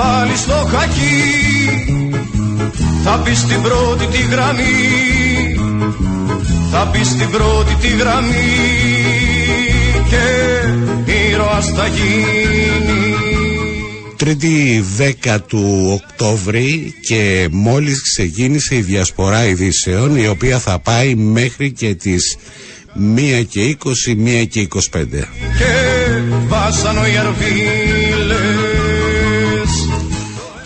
θα βάλει στο χακί. Θα μπει στην πρώτη τη γραμμή. Θα μπει στην πρώτη τη γραμμή. Και ήρωας θα γίνει. Τρίτη 10 του Οκτώβρη και μόλις ξεκίνησε η διασπορά ειδήσεων η οποία θα πάει μέχρι και τις 1 και 20, 1 και 25. Και βάσανο οι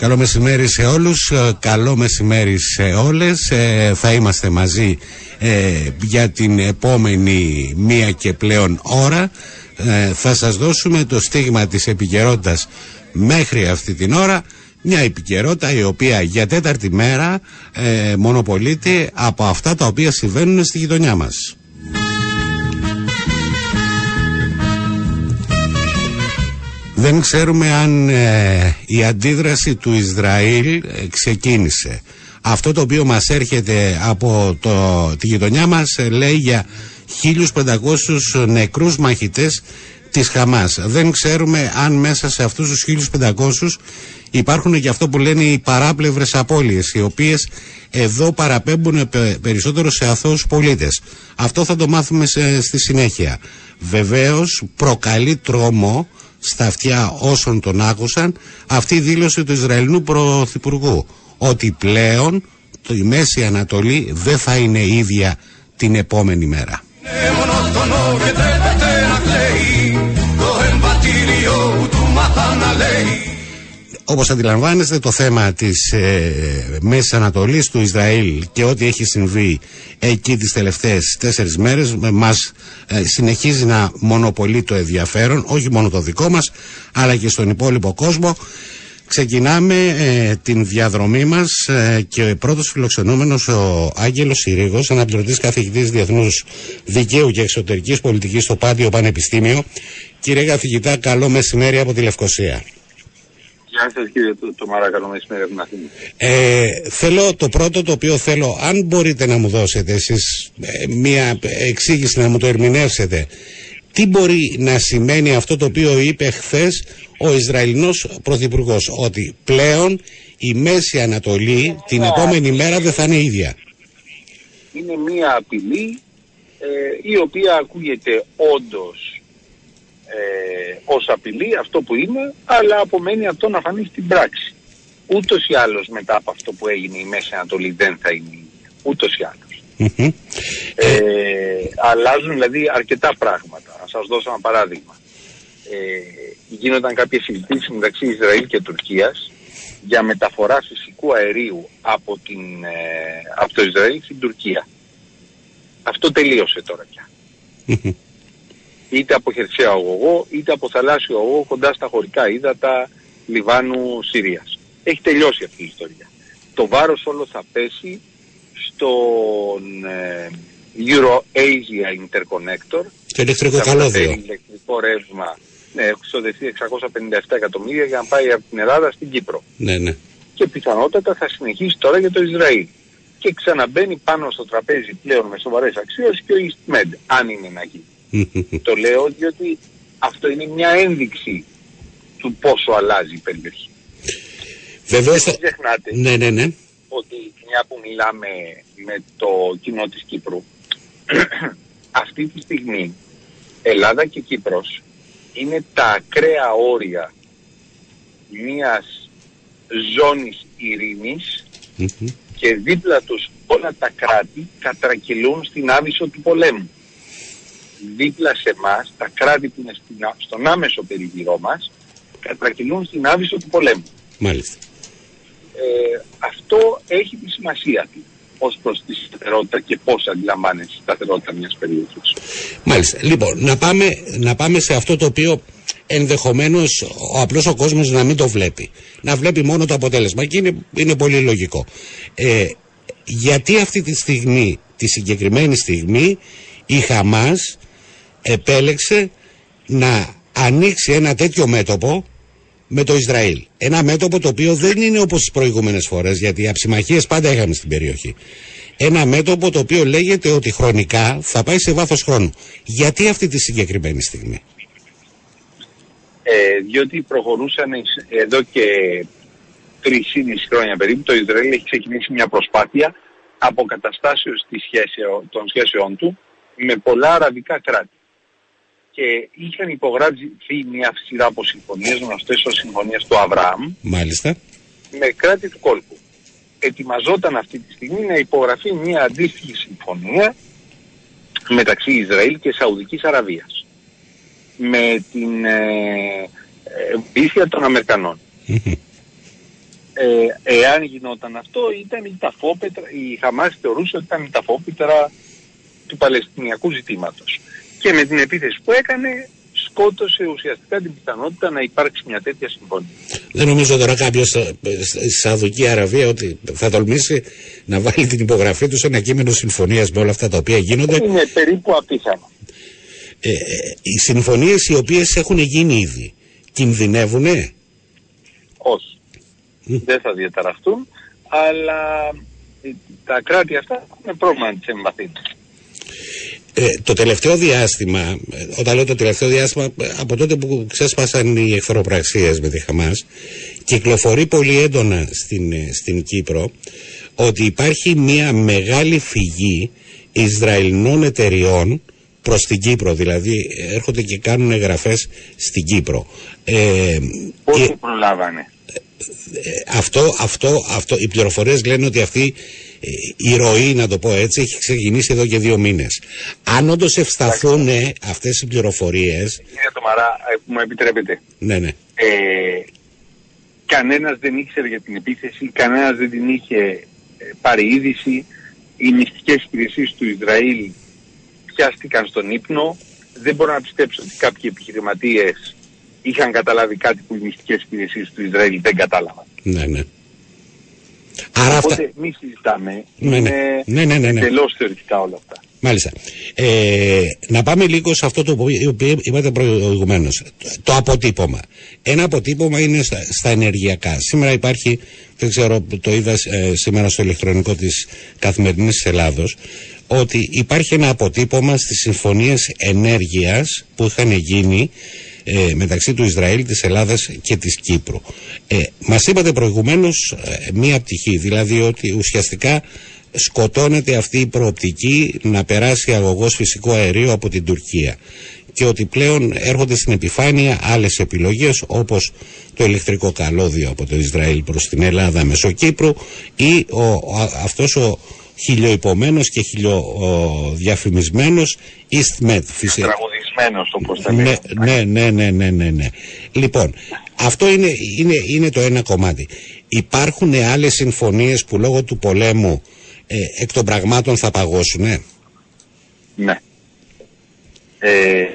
Καλό μεσημέρι σε όλους, ε, καλό μεσημέρι σε όλες. Ε, θα είμαστε μαζί ε, για την επόμενη μία και πλέον ώρα. θα σας δώσουμε το στίγμα της επικαιρότητας μέχρι αυτή την ώρα. Μια επικαιρότητα η οποία για τέταρτη μέρα μονοπολείται από αυτά τα οποία συμβαίνουν στη γειτονιά μας. Δεν ξέρουμε αν ε, η αντίδραση του Ισραήλ ε, ξεκίνησε. Αυτό το οποίο μας έρχεται από το, τη γειτονιά μας ε, λέει για 1500 νεκρούς μαχητές της Χαμάς. Δεν ξέρουμε αν μέσα σε αυτούς τους 1500 υπάρχουν και αυτό που λένε οι παράπλευρες απώλειες οι οποίες εδώ παραπέμπουν περισσότερο σε αθώους πολίτες. Αυτό θα το μάθουμε στη συνέχεια. Βεβαίως προκαλεί τρόμο στα αυτιά όσων τον άκουσαν αυτή η δήλωση του Ισραηλινού Πρωθυπουργού ότι πλέον η Μέση Ανατολή δεν θα είναι ίδια την επόμενη μέρα. Όπως αντιλαμβάνεστε το θέμα της ε, Μέσης Ανατολής του Ισραήλ και ό,τι έχει συμβεί εκεί τις τελευταίες τέσσερις μέρες μας ε, συνεχίζει να μονοπολεί το ενδιαφέρον όχι μόνο το δικό μας αλλά και στον υπόλοιπο κόσμο Ξεκινάμε ε, την διαδρομή μας ε, και ο πρώτος φιλοξενούμενος ο Άγγελος Συρίγος, αναπληρωτής καθηγητής Διεθνούς Δικαίου και Εξωτερικής Πολιτικής στο Πάντιο Πανεπιστήμιο. Κύριε καθηγητά, καλό μεσημέρι από τη Λευκοσία. Γεια σας κύριε το, το καλό μεσημέρι από την Αθήνα. Ε, θέλω το πρώτο το οποίο θέλω, αν μπορείτε να μου δώσετε εσείς ε, μία εξήγηση να μου το ερμηνεύσετε. Τι μπορεί να σημαίνει αυτό το οποίο είπε χθες ο Ισραηλινός Πρωθυπουργός, ότι πλέον η Μέση Ανατολή την επόμενη μέρα δεν θα είναι ίδια. Είναι μία απειλή ε, η οποία ακούγεται όντως ε, ως απειλή αυτό που είναι, αλλά απομένει αυτό να φανεί στην πράξη. Ούτως ή άλλως μετά από αυτό που έγινε η Μέση Ανατολή δεν θα είναι ούτως ή άλλως. Ε, αλλάζουν δηλαδή αρκετά πράγματα. Να σας δώσω ένα παράδειγμα. Ε, γίνονταν κάποιες συζητήσεις μεταξύ Ισραήλ και Τουρκίας για μεταφορά φυσικού αερίου από, την, ε, από το Ισραήλ στην Τουρκία. Αυτό τελείωσε τώρα πια είτε από χερσαία αγωγό, είτε από θαλάσσιο αγωγό κοντά στα χωρικά ύδατα Λιβάνου Συρίας. Έχει τελειώσει αυτή η ιστορία. Το βάρος όλο θα πέσει στον ε, Euro-Asia Interconnector. Το ηλεκτρικό καλώδιο. ηλεκτρικό ρεύμα. Ναι, έχω ξοδευτεί 657 εκατομμύρια για να πάει από την Ελλάδα στην Κύπρο. Ναι, ναι. Και πιθανότατα θα συνεχίσει τώρα για το Ισραήλ. Και ξαναμπαίνει πάνω στο τραπέζι πλέον με σοβαρές αξίες και ο EastMed, αν είναι να γίνει το λέω διότι αυτό είναι μια ένδειξη του πόσο αλλάζει η περιοχή. Βεβαίως... Δεν ξεχνάτε ναι, ναι, ναι. ότι μια που μιλάμε με το κοινό της Κύπρου αυτή τη στιγμή Ελλάδα και Κύπρος είναι τα ακραία όρια μιας ζώνης και δίπλα τους όλα τα κράτη κατρακυλούν στην άβυσο του πολέμου δίπλα σε εμά, τα κράτη που είναι στον άμεσο περιγυρό μας, κατρακυλούν στην άβυσο του πολέμου. Μάλιστα. Ε, αυτό έχει τη σημασία του ως προς τη σταθερότητα και πώς αντιλαμβάνεσαι τη σταθερότητα μιας περιοχής. Μάλιστα. Λοιπόν, να πάμε, να πάμε σε αυτό το οποίο ενδεχομένως ο απλός ο κόσμος να μην το βλέπει. Να βλέπει μόνο το αποτέλεσμα και είναι, είναι πολύ λογικό. Ε, γιατί αυτή τη στιγμή, τη συγκεκριμένη στιγμή, η Χαμάς επέλεξε να ανοίξει ένα τέτοιο μέτωπο με το Ισραήλ. Ένα μέτωπο το οποίο δεν είναι όπως τις προηγούμενες φορές γιατί οι αψημαχίες πάντα είχαμε στην περιοχή. Ένα μέτωπο το οποίο λέγεται ότι χρονικά θα πάει σε βάθος χρόνου. Γιατί αυτή τη συγκεκριμένη στιγμή; Ε, διότι προχωρούσαν εδώ και τρεις χρόνια περίπου, το Ισραήλ έχει ξεκινήσει μια προσπάθεια αποκαταστάσεως της σχέσεων, των σχέσεών του με πολλά αραβικά κράτη. Και είχαν υπογράψει μια σειρά από συμφωνίες, γνωστές ως συμφωνίες του Αβραάμ, Μάλιστα. με κράτη του κόλπου. Ετοιμαζόταν αυτή τη στιγμή να υπογραφεί μια αντίστοιχη συμφωνία μεταξύ Ισραήλ και Σαουδικής Αραβίας με την ε, ε βοήθεια των Αμερικανών. Ε, εάν γινόταν αυτό ήταν η ταφόπετρα, η Χαμάς θεωρούσε ότι ήταν η ταφόπετρα του Παλαιστινιακού ζητήματος. Και με την επίθεση που έκανε σκότωσε ουσιαστικά την πιθανότητα να υπάρξει μια τέτοια συμφωνία. Δεν νομίζω τώρα κάποιος στη Σαουδική Αραβία ότι θα τολμήσει να βάλει την υπογραφή του σε ένα κείμενο συμφωνίας με όλα αυτά τα οποία γίνονται. Είναι περίπου απίθανο. Ε, ε, οι συμφωνίες οι οποίες έχουν γίνει ήδη κινδυνεύουνε; Όχι. Δεν θα διαταραχτούν, αλλά τα κράτη αυτά έχουν πρόβλημα να τις ε, το τελευταίο διάστημα, ε, όταν λέω το τελευταίο διάστημα, ε, από τότε που ξέσπασαν οι εχθροπραξίες με τη Χαμάς, κυκλοφορεί πολύ έντονα στην, στην Κύπρο ότι υπάρχει μια μεγάλη φυγή Ισραηλινών εταιριών προς την Κύπρο, δηλαδή έρχονται και κάνουν εγγραφές στην Κύπρο. Ε, Πόσο προλάβανε; αυτό, αυτό, αυτό, οι πληροφορίες λένε ότι αυτή η ροή, να το πω έτσι, έχει ξεκινήσει εδώ και δύο μήνες. Αν όντως ευσταθούν αυτές οι πληροφορίε. Κύριε Τωμαρά, ε, που μου επιτρέπετε. Ναι, ναι. Ε, κανένας δεν ήξερε για την επίθεση, κανένας δεν την είχε ε, πάρει είδηση. Οι μυστικές υπηρεσίες του Ισραήλ πιάστηκαν στον ύπνο. Δεν μπορώ να πιστέψω ότι κάποιοι επιχειρηματίες είχαν καταλάβει κάτι που οι μυστικές υπηρεσίες του Ισραήλ δεν κατάλαβαν. Ναι, ναι. Άρα Οπότε αυτά... μη συζητάμε. Ναι, ναι. ναι, ναι, ναι, ναι. Εντελώς θεωρητικά όλα αυτά. Μάλιστα. Ε, να πάμε λίγο σε αυτό το που είπατε προηγουμένως. Το αποτύπωμα. Ένα αποτύπωμα είναι στα, στα, ενεργειακά. Σήμερα υπάρχει, δεν ξέρω, το είδα ε, σήμερα στο ηλεκτρονικό της καθημερινής Ελλάδος, ότι υπάρχει ένα αποτύπωμα στις συμφωνίες ενέργειας που είχαν γίνει ε, μεταξύ του Ισραήλ, της Ελλάδας και της Κύπρου. Ε, μας είπατε προηγουμένως ε, μία πτυχή, δηλαδή ότι ουσιαστικά σκοτώνεται αυτή η προοπτική να περάσει αγωγός φυσικό αερίο από την Τουρκία και ότι πλέον έρχονται στην επιφάνεια άλλες επιλογές όπως το ηλεκτρικό καλώδιο από το Ισραήλ προς την Ελλάδα μέσω Κύπρου ή ο, ο, αυτός ο χιλιοϊπωμένος και χιλιοδιαφημισμένος EastMed φυσικά όπως ναι, ναι, ναι, ναι, ναι, ναι, ναι. Λοιπόν, αυτό είναι, είναι, είναι το ένα κομμάτι. Υπάρχουν άλλες συμφωνίες που λόγω του πολέμου ε, εκ των πραγμάτων θα παγώσουν, Ναι. Ε, ε,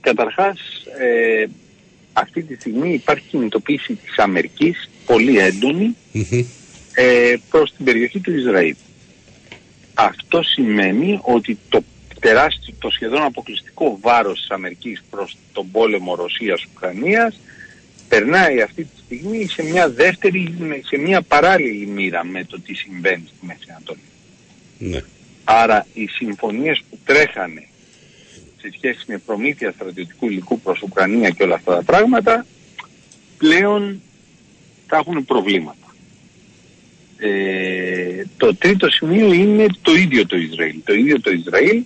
καταρχάς, ε, αυτή τη στιγμή υπάρχει κινητοποίηση της Αμερικής, πολύ έντονη, ε, προς την περιοχή του Ισραήλ. Αυτό σημαίνει ότι το τεράστιο, το σχεδόν αποκλειστικό βάρος της Αμερικής προς τον πόλεμο Ρωσίας-Ουκρανίας περνάει αυτή τη στιγμή σε μια δεύτερη, σε μια παράλληλη μοίρα με το τι συμβαίνει στη Μέση Ανατολή. Ναι. Άρα οι συμφωνίες που τρέχανε σε σχέση με προμήθεια στρατιωτικού υλικού προς Ουκρανία και όλα αυτά τα πράγματα πλέον θα έχουν προβλήματα. Ε, το τρίτο σημείο είναι το ίδιο το Ισραήλ. Το ίδιο το Ισραήλ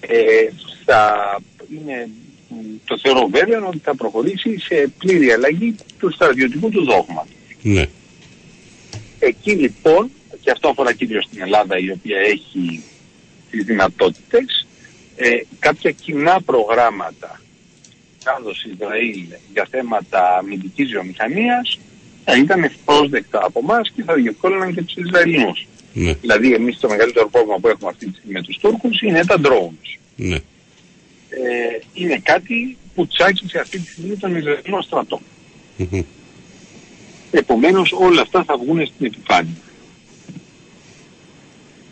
ε, θα είναι, το θεωρώ βέβαιο ότι θα προχωρήσει σε πλήρη αλλαγή του στρατιωτικού του δόγματος. Ναι. Εκεί λοιπόν, και αυτό αφορά κυρίως στην Ελλάδα η οποία έχει τις δυνατότητες, ε, κάποια κοινά προγράμματα Ελλάδος Ισραήλ για θέματα αμυντικής βιομηχανίας θα ήταν ευπρόσδεκτα από εμάς και θα διευκόλυναν και τους Ισραηλινούς. Ναι. Δηλαδή εμείς το μεγαλύτερο πρόβλημα που έχουμε αυτή τη στιγμή με τους Τούρκους είναι τα drones. Ναι. Ε, είναι κάτι που τσάκι σε αυτή τη στιγμή τον Ισραηλινό στρατό. Mm-hmm. Επομένως όλα αυτά θα βγουν στην επιφάνεια.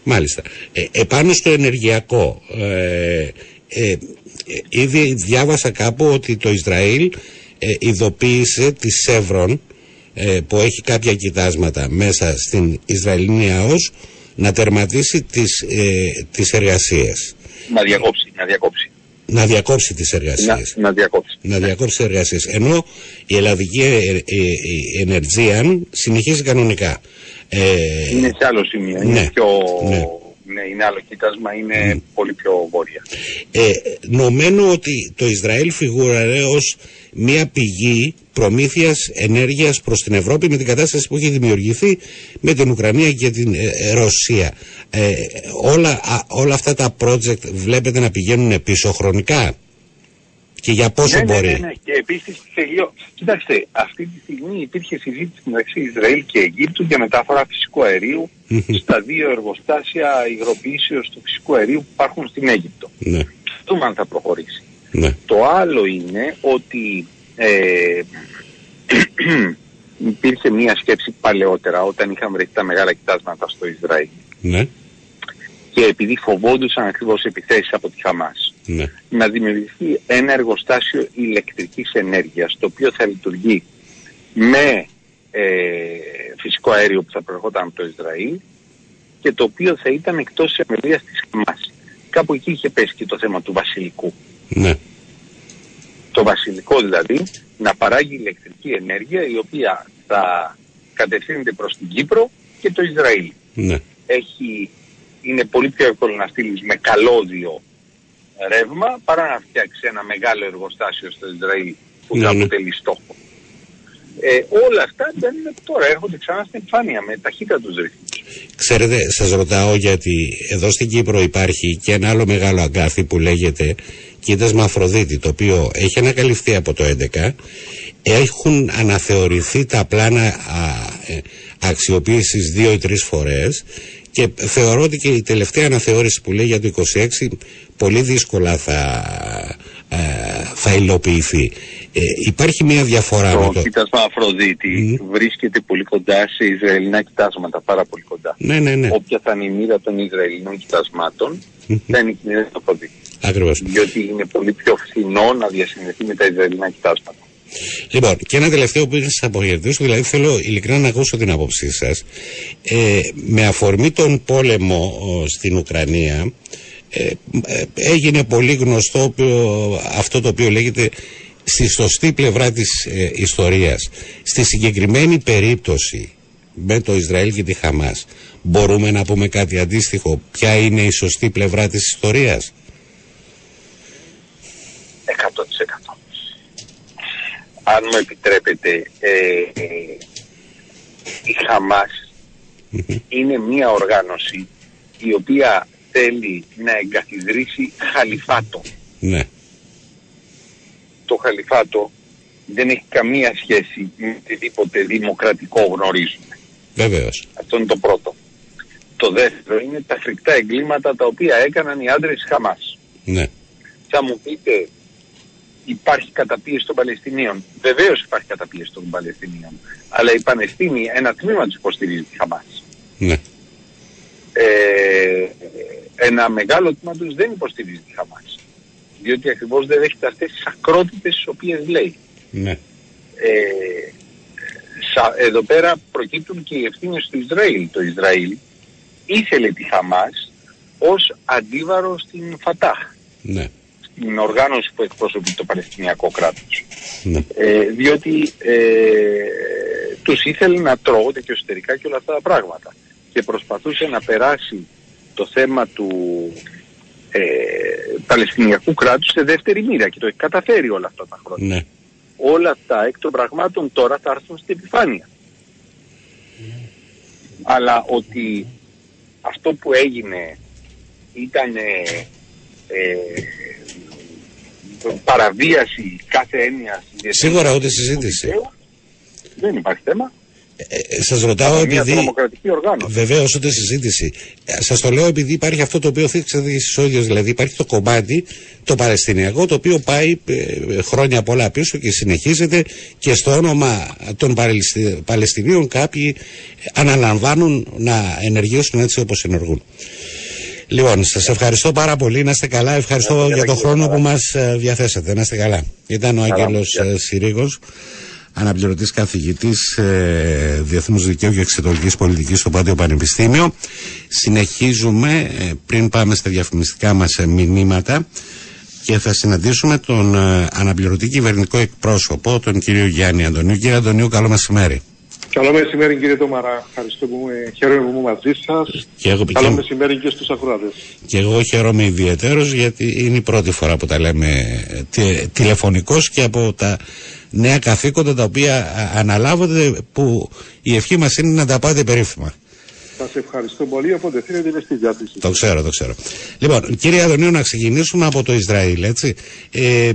Μάλιστα. Ε, επάνω στο ενεργειακό, ε, ε, ήδη διάβασα κάπου ότι το Ισραήλ ε, ειδοποίησε τη Σεύρον ε, που έχει κάποια κοιτάσματα μέσα στην Ισραηλινή ΑΟΣ να τερματίσει τις, ε, τις εργασίες. Να διακόψει, να διακόψει. να διακόψει τις εργασίες. Να, να διακόψει. Να διακόψει τις εργασίες. Ενώ η ελλαδική ενεργεία συνεχίζει κανονικά. Ε, είναι σε άλλο σημείο. Ναι, είναι, πιο, ναι. Ναι. είναι άλλο κοίτασμα, είναι πολύ πιο βόρεια. Ε, νομένω ότι το Ισραήλ φιγούραρε ως μια πηγή προμήθειας ενέργειας προς την Ευρώπη με την κατάσταση που έχει δημιουργηθεί με την Ουκρανία και την ε, ε, Ρωσία. Ε, όλα, όλα αυτά τα project βλέπετε να πηγαίνουν πίσω χρονικά; Και για πόσο ναι, ναι μπορεί; Ναι, ναι, Και επίσης τελειώ. Κοιτάξτε, αυτή τη στιγμή υπήρχε συζήτηση μεταξύ Ισραήλ και Αιγύπτου για μετάφορα φυσικού αερίου στα δύο εργοστάσια υγροποιήσεως του φυσικού αερίου που υπάρχουν στην Αίγυπτο. Ναι. Δούμε αν θα προχωρήσει. Ναι. Το άλλο είναι ότι ε, υπήρχε μία σκέψη παλαιότερα όταν είχαν βρεθεί τα μεγάλα κοιτάσματα στο Ισραήλ. Ναι. Και επειδή φοβόντουσαν ακριβώς επιθέσεις από τη Χαμάς. Ναι. Να δημιουργηθεί ένα εργοστάσιο ηλεκτρικής ενέργειας το οποίο θα λειτουργεί με ε, φυσικό αέριο που θα προερχόταν από το Ισραήλ και το οποίο θα ήταν εκτός της εμελίας της Χαμάς. Κάπου εκεί είχε πέσει και το θέμα του βασιλικού. Ναι. Το βασιλικό δηλαδή να παράγει ηλεκτρική ενέργεια η οποία θα κατευθύνεται προς την Κύπρο και το Ισραήλ. Ναι. Έχει, είναι πολύ πιο εύκολο να στείλεις με καλώδιο ρεύμα παρά να φτιάξει ένα μεγάλο εργοστάσιο στο Ισραήλ που ναι, θα ναι. αποτελεί στόχο. Ε, όλα αυτά μπαίνουν τώρα, έρχονται ξανά στην επιφάνεια με ταχύτατους ρυθμούς. Ξέρετε, σας ρωτάω γιατί εδώ στην Κύπρο υπάρχει και ένα άλλο μεγάλο αγκάθι που λέγεται κοίτασμα Αφροδίτη, το οποίο έχει ανακαλυφθεί από το 2011. Έχουν αναθεωρηθεί τα πλάνα α, ε, αξιοποίησης δύο ή τρεις φορές και θεωρώ ότι και η τελευταία αναθεώρηση που λέει για το 26 πολύ δύσκολα θα, ε, θα υλοποιηθεί. Ε, υπάρχει μια διαφορά το με το... κοίτασμα Αφροδίτη βρίσκεται πολύ κοντά σε Ισραηλινά κοιτάσματα, πάρα πολύ κοντά. Ναι, ναι, ναι. Όποια θα είναι η μοίρα των Ισραηλινών κοιτασμάτων, θα είναι η μοίρα του Αφροδίτη. Ακριβώς. Διότι είναι πολύ πιο φθηνό να διασυνδεθεί με τα Ισραηλινά κοιτάσματα. Λοιπόν, και ένα τελευταίο που ήθελα να σα αποχαιρετήσω, δηλαδή θέλω ειλικρινά να ακούσω την άποψή σας. Ε, με αφορμή τον πόλεμο στην Ουκρανία, ε, ε, έγινε πολύ γνωστό αυτό το οποίο λέγεται στη σωστή πλευρά της ε, ιστορίας. Στη συγκεκριμένη περίπτωση με το Ισραήλ και τη Χαμάς μπορούμε να πούμε κάτι αντίστοιχο; Ποια είναι η σωστή πλευρά της ιστορίας; 100%. Αν μου επιτρέπετε, ε, η Χαμάς είναι μια οργάνωση η οποία θέλει να εγκαθιδρύσει χαλιφάτο. Ναι το χαλιφάτο δεν έχει καμία σχέση με οτιδήποτε δημοκρατικό γνωρίζουμε. Βεβαίως. Αυτό είναι το πρώτο. Το δεύτερο είναι τα φρικτά εγκλήματα τα οποία έκαναν οι άντρες της Χαμάς. Ναι. Θα μου πείτε υπάρχει καταπίεση των Παλαιστινίων. Βεβαίως υπάρχει καταπίεση των Παλαιστινίων. Αλλά η Παλαιστίνη ένα τμήμα τους υποστηρίζει τη Χαμάς. Ναι. Ε, ένα μεγάλο τμήμα τους δεν υποστηρίζει τη Χαμάς διότι ακριβώς δεν δέχεται αυτές τις ακρότητες τις οποίες λέει. Ναι. Ε, εδώ πέρα προκύπτουν και οι ευθύνες του Ισραήλ. Το Ισραήλ ήθελε τη Χαμάς ως αντίβαρο στην Φατάχ. Ναι. Στην οργάνωση που εκπροσωπεί το Παλαιστινιακό κράτος. Ναι. Ε, διότι ε, τους ήθελε να τρώγονται και εσωτερικά και όλα αυτά τα πράγματα. Και προσπαθούσε να περάσει το θέμα του ε, Παλαιστινιακού κράτους σε δεύτερη μοίρα και το έχει καταφέρει όλα αυτά τα χρόνια. Ναι. Όλα αυτά εκ των πραγμάτων τώρα θα έρθουν στην επιφάνεια. Αλλά ότι αυτό που έγινε ήταν ε, ε παραβίαση κάθε έννοια Σίγουρα ούτε συζήτηση. Δεν υπάρχει θέμα. Ε, ε Σας ρωτάω επειδή. Βεβαίως, ούτε συζήτηση. Ε, Σας το λέω επειδή υπάρχει αυτό το οποίο θίξατε εσείς ο ίδιο. Δηλαδή, υπάρχει το κομμάτι το Παλαιστινιακό, το οποίο πάει ε, χρόνια πολλά πίσω και συνεχίζεται και στο όνομα των Παλαιστινίων κάποιοι αναλαμβάνουν να ενεργήσουν έτσι όπως ενεργούν. Λοιπόν, σας ευχαριστώ πάρα πολύ. Να είστε καλά. Ευχαριστώ για τον χρόνο που μας διαθέσατε. Να είστε καλά. Ήταν ο Άγγελος Συρίγος αναπληρωτής καθηγητής ε, Διεθνούς Δικαίου και Εξετολικής Πολιτικής στο Πάντιο Πανεπιστήμιο. Συνεχίζουμε, ε, πριν πάμε στα διαφημιστικά μας ε, μηνύματα, και θα συναντήσουμε τον ε, αναπληρωτή κυβερνητικό εκπρόσωπο, τον κύριο Γιάννη Αντωνίου. Κύριε Αντωνίου, καλό μεσημέρι. Καλό μεσημέρι κύριε Τόμαρα. Ευχαριστώ που είμαι, χαίρομαι που είμαι μαζί σας. Καλό και... μεσημέρι και στους ακροατές. Και εγώ χαίρομαι ιδιαίτερω γιατί είναι η πρώτη φορά που τα λέμε τε, τηλεφωνικώς και από τα νέα καθήκοντα τα οποία αναλάβονται που η ευχή μας είναι να τα πάτε περίφημα. Σα ευχαριστώ πολύ. Οπότε θέλετε στη διάθεση. Το ξέρω, το ξέρω. Λοιπόν, κύριε Αδωνίου, να ξεκινήσουμε από το Ισραήλ, έτσι. Ε, ε,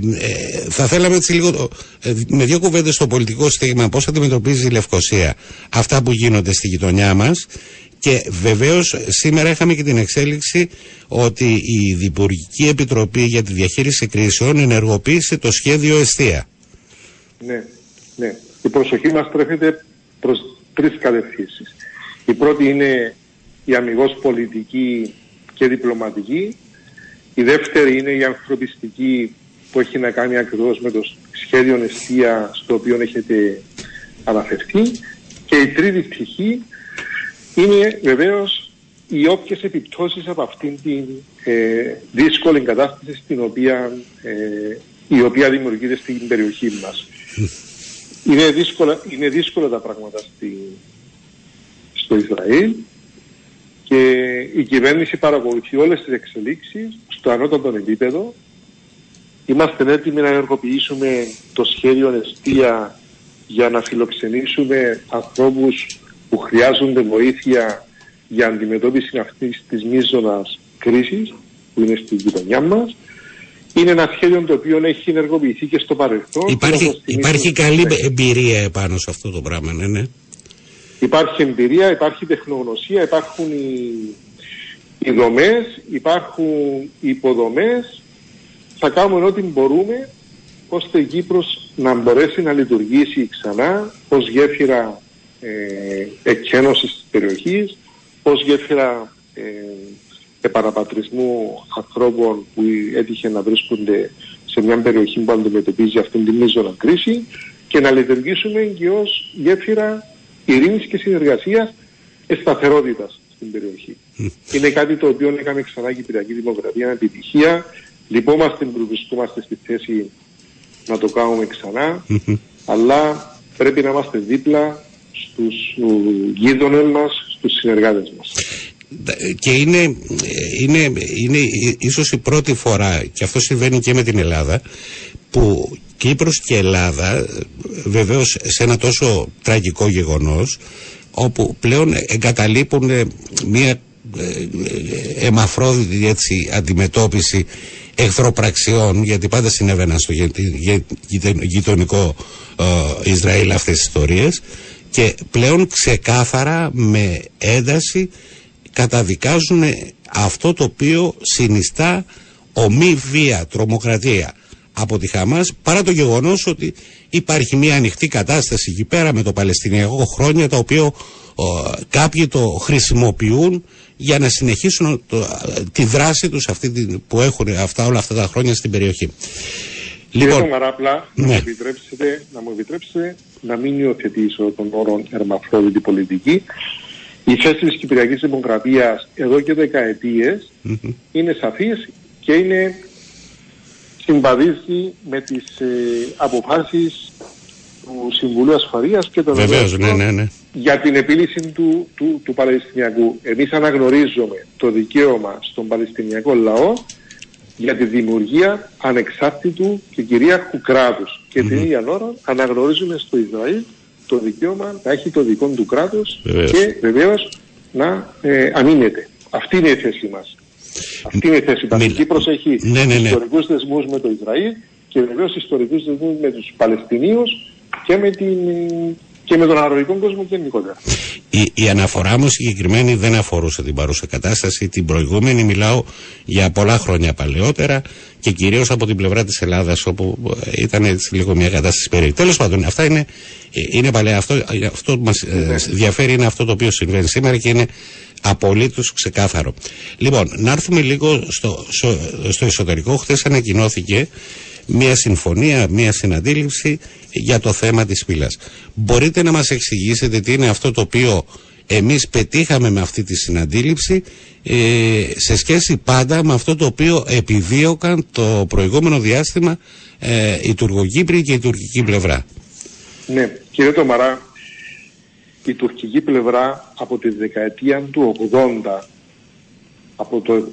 θα θέλαμε έτσι λίγο ε, με δύο κουβέντες στο πολιτικό στίγμα πώς αντιμετωπίζει η Λευκοσία αυτά που γίνονται στη γειτονιά μας. Και βεβαίως σήμερα είχαμε και την εξέλιξη ότι η Διπουργική Επιτροπή για τη Διαχείριση Κρίσεων ενεργοποίησε το σχέδιο Εστία. Ναι, ναι. Η προσοχή μας τρέφεται προς τρεις κατευθύνσεις. Η πρώτη είναι η αμυγός πολιτική και διπλωματική. Η δεύτερη είναι η ανθρωπιστική που έχει να κάνει ακριβώς με το σχέδιο αιστεία στο οποίο έχετε αναφερθεί. Και η τρίτη πτυχή είναι βεβαίως οι όποιες επιπτώσεις από αυτήν την ε, δύσκολη κατάσταση στην οποία, ε, η οποία δημιουργείται στην περιοχή μας. Είναι δύσκολα, είναι δύσκολα τα πράγματα στην στο Ισραήλ και η κυβέρνηση παρακολουθεί όλες τις εξελίξεις στο ανώτατο επίπεδο. Είμαστε έτοιμοι να ενεργοποιήσουμε το σχέδιο Εστία για να φιλοξενήσουμε ανθρώπους που χρειάζονται βοήθεια για αντιμετώπιση αυτής της μείζωνας κρίσης που είναι στην γειτονιά μας. Είναι ένα σχέδιο το οποίο έχει ενεργοποιηθεί και στο παρελθόν. Υπάρχει, υπάρχει καλή εμπειρία επάνω σε αυτό το πράγμα, ναι, ναι. Υπάρχει εμπειρία, υπάρχει τεχνογνωσία, υπάρχουν οι, οι δομές, υπάρχουν οι υποδομές. Θα κάνουμε ό,τι μπορούμε ώστε η Κύπρος να μπορέσει να λειτουργήσει ξανά ως γέφυρα ε, εκένωσης της περιοχής, ως γέφυρα ε, επαναπατρισμού ανθρώπων που έτυχε να βρίσκονται σε μια περιοχή που αντιμετωπίζει αυτήν την μείζωνα κρίση και να λειτουργήσουμε και ως γέφυρα ειρήνης και συνεργασίας και σταθερότητας στην περιοχή. Είναι κάτι το οποίο έκανε ξανά και η Κυπριακή Δημοκρατία με επιτυχία. Λυπόμαστε που βρισκόμαστε στη θέση να το κάνουμε ξανά, αλλά πρέπει να είμαστε δίπλα στους γείτονες μας, στους συνεργάτες μας. Και είναι, είναι, είναι ίσως η πρώτη φορά, και αυτό συμβαίνει και με την Ελλάδα, που Κύπρος και Ελλάδα βεβαίως σε ένα τόσο τραγικό γεγονός όπου πλέον εγκαταλείπουν μια ε, ε, εμαφρόδητη έτσι, αντιμετώπιση εχθροπραξιών γιατί πάντα συνέβαιναν στο γειτονικό ε, Ισραήλ αυτές τις ιστορίες και πλέον ξεκάθαρα με ένταση καταδικάζουν αυτό το οποίο συνιστά ομή βία, τρομοκρατία από τη Χαμάς παρά το γεγονός ότι υπάρχει μια ανοιχτή κατάσταση εκεί πέρα με το Παλαιστινιακό χρόνια το οποίο κάποιοι το χρησιμοποιούν για να συνεχίσουν τη δράση τους αυτή, που έχουν αυτά, όλα αυτά τα χρόνια στην περιοχή. Λοιπόν, Κύριε Μαράπλα, ναι. να, μου επιτρέψετε, να μου επιτρέψετε να μην υιοθετήσω τον όρο ερμαφρόδητη πολιτική. Η θέση της Κυπριακής Δημοκρατίας εδώ και δεκαετίες είναι σαφής και είναι συμπαδίζει με τις ε, αποφάσεις του Συμβουλίου Ασφαλείας και των Βεβαίως, ναι, ναι, ναι. για την επίλυση του, του, του Παλαιστινιακού. Εμείς αναγνωρίζουμε το δικαίωμα στον Παλαιστινιακό λαό για τη δημιουργία ανεξάρτητου και κυρίαρχου κράτους. Και την ίδια ώρα αναγνωρίζουμε στο Ισραήλ το δικαίωμα να έχει το δικό του κράτος και βεβαίως να ε, αμήνεται. Αυτή είναι η θέση μας. Αυτή είναι η θέση μας. Η Κύπρος έχει ναι, ναι, ναι. ιστορικούς δεσμούς με το Ισραήλ και βεβαίως ιστορικούς δεσμούς με τους Παλαιστινίους και με, την, και με τον αραβικό κόσμο γενικότερα. Η, η αναφορά μου συγκεκριμένη δεν αφορούσε την παρούσα κατάσταση. Την προηγούμενη μιλάω για πολλά χρόνια παλαιότερα και κυρίως από την πλευρά της Ελλάδας, όπου ήταν έτσι λίγο μια κατάσταση περίεργη. Τέλος πάντων, αυτά είναι, είναι παλαιά. Αυτό, αυτό που μας ε, ναι. ενδιαφέρει είναι αυτό το οποίο συμβαίνει σήμερα και είναι απολύτως ξεκάθαρο. Λοιπόν, να έρθουμε λίγο στο, στο, στο εσωτερικό. Χθες ανακοινώθηκε μια συμφωνία, μια συναντήληψη για το θέμα της πύλας. Μπορείτε να μας εξηγήσετε τι είναι αυτό το οποίο εμείς πετύχαμε με αυτή τη συναντήληψη ε, σε σχέση πάντα με αυτό το οποίο επιδίωκαν το προηγούμενο διάστημα ε, η τουρκοκύπρη και η τουρκική πλευρά. Ναι, κύριε Τομαρά, η τουρκική πλευρά από τη δεκαετία του 80, από το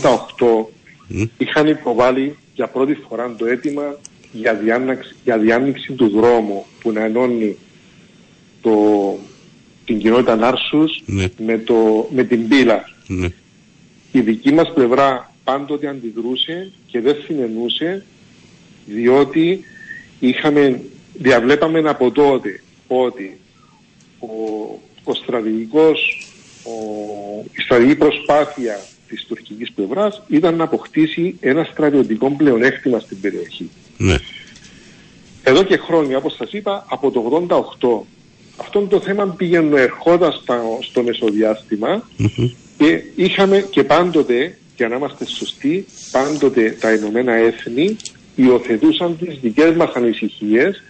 88, είχαν υποβάλει για πρώτη φορά το αίτημα για, για διάνοιξη του δρόμου που να ενώνει το, την κοινότητα Νάρσους Ναι. με, το, με την πύλα. Ναι. Η δική μας πλευρά πάντοτε αντιδρούσε και δεν συνενούσε διότι είχαμε, διαβλέπαμε από τότε ότι ο, ο στρατηγικός, ο, η στρατηγική προσπάθεια της τουρκικής πλευράς ήταν να αποκτήσει ένα στρατιωτικό πλεονέκτημα στην περιοχή. Ναι. Εδώ και χρόνια, όπως σας είπα, από το 88 αυτό το θέμα πήγαινε ερχόταν στα- στο μεσοδιάστημα Μμμ. και είχαμε και πάντοτε, για να είμαστε σωστοί, πάντοτε τα Ηνωμένα Έθνη υιοθετούσαν τις δικές μας ανησυχίες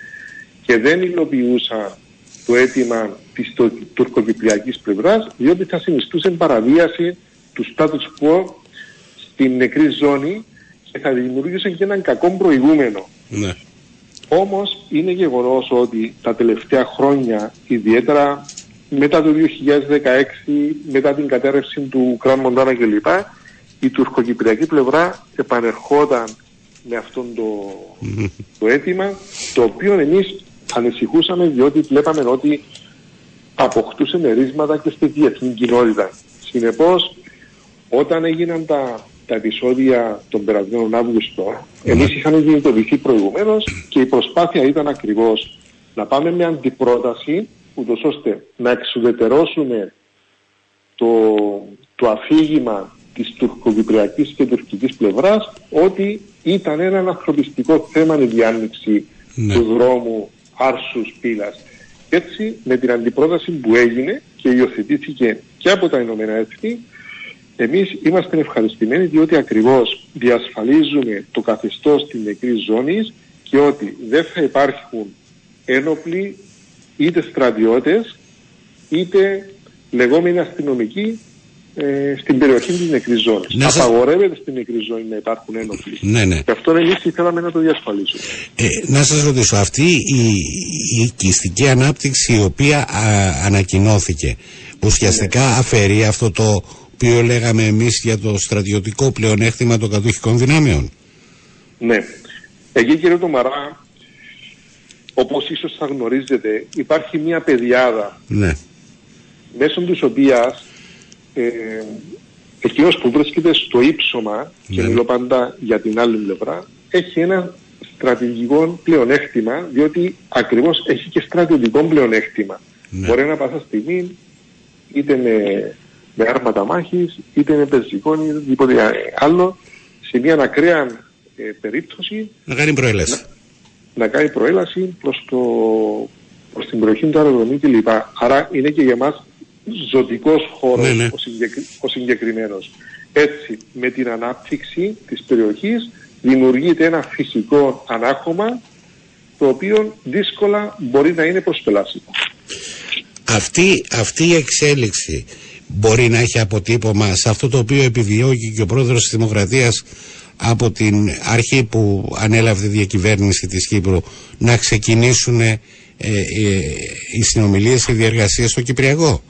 και δεν υλοποιούσαν το αίτημα της το- τουρκοκυπριακής πλευράς διότι θα συνιστούσε παραβίαση του status quo στην νεκρή ζώνη και θα δημιουργούσε και έναν κακό προηγούμενο. Ναι. Όμως είναι γεγονός ότι τα τελευταία χρόνια, ιδιαίτερα μετά το 2016, μετά την κατέρευση του Κραν Μοντάνα κλπ, η τουρκοκυπριακή πλευρά επανερχόταν με αυτό το, το αίτημα, το οποίο εμείς ανησυχούσαμε διότι βλέπαμε ότι αποκτούσε μερίσματα και στη διεθνή κοινότητα. Συνεπώς, όταν έγιναν τα, τα επεισόδια των περασμένων Αύγουστο, εμείς είχαμε κινητοποιηθεί προηγουμένως και η προσπάθεια ήταν ακριβώς να πάμε με αντιπρόταση, ούτως ώστε να εξουδετερώσουμε το, το αφήγημα της τουρκοκυπριακής και τουρκικής πλευράς ότι ήταν ένα ανθρωπιστικό θέμα η διάνοιξη Ναι. του δρόμου Άρσους Πύλας. Έτσι με την αντιπρόταση που έγινε και υιοθετήθηκε και από τα Ηνωμένα Έθνη εμείς είμαστε ευχαριστημένοι διότι ακριβώς διασφαλίζουμε το καθεστώς της νεκρής ζώνης και ότι δεν θα υπάρχουν ένοπλοι είτε στρατιώτες είτε λεγόμενοι αστυνομικοί ε, στην περιοχή της νεκρής ζώνης. Να σας- Απαγορεύεται στην νεκρή ζώνη να υπάρχουν ένοπλοι. Ναι, ναι. Και αυτό εμείς ήθελαμε να το διασφαλίσουμε. Ε, να σας ρωτήσω, αυτή η, η οικιστική ανάπτυξη η οποία α, ανακοινώθηκε ουσιαστικά αφαιρεί αυτό το οποίο λέγαμε εμείς για το στρατιωτικό πλεονέκτημα των κατοχικών δυνάμεων. Ναι. Εκεί κύριε Τομαρά, όπως ίσως θα γνωρίζετε, υπάρχει μια πεδιάδα Ναι. μέσω της οποίας ε, εκείνος που βρίσκεται στο ύψωμα, και Ναι. μιλώ πάντα για την άλλη πλευρά, έχει ένα στρατηγικό πλεονέκτημα, διότι ακριβώς έχει και στρατιωτικό πλεονέκτημα. Ναι. Μπορεί να πάσα στιγμή, είτε με, με άρματα μάχης, είτε με πεζικό ή οτιδήποτε άλλο, σε μια ακραία ε, περίπτωση Να κάνει προέλαση. να κάνει προέλαση προς, το, προς την περιοχή του αεροδρομίου κλπ. Άρα είναι και για μας ζωτικός χώρος Ναι, ναι. Ο, συγκεκρι, ο συγκεκριμένος. Έτσι, με την ανάπτυξη της περιοχής δημιουργείται ένα φυσικό ανάχωμα το οποίο δύσκολα μπορεί να είναι προσπελάσιμο. Αυτή, αυτή η εξέλιξη μπορεί να έχει αποτύπωμα σε αυτό το οποίο επιδιώκει και ο πρόεδρος της Δημοκρατίας από την αρχή που ανέλαβε τη διακυβέρνηση της Κύπρου να ξεκινήσουν ε, ε, οι συνομιλίες και οι διεργασίες στο Κυπριακό.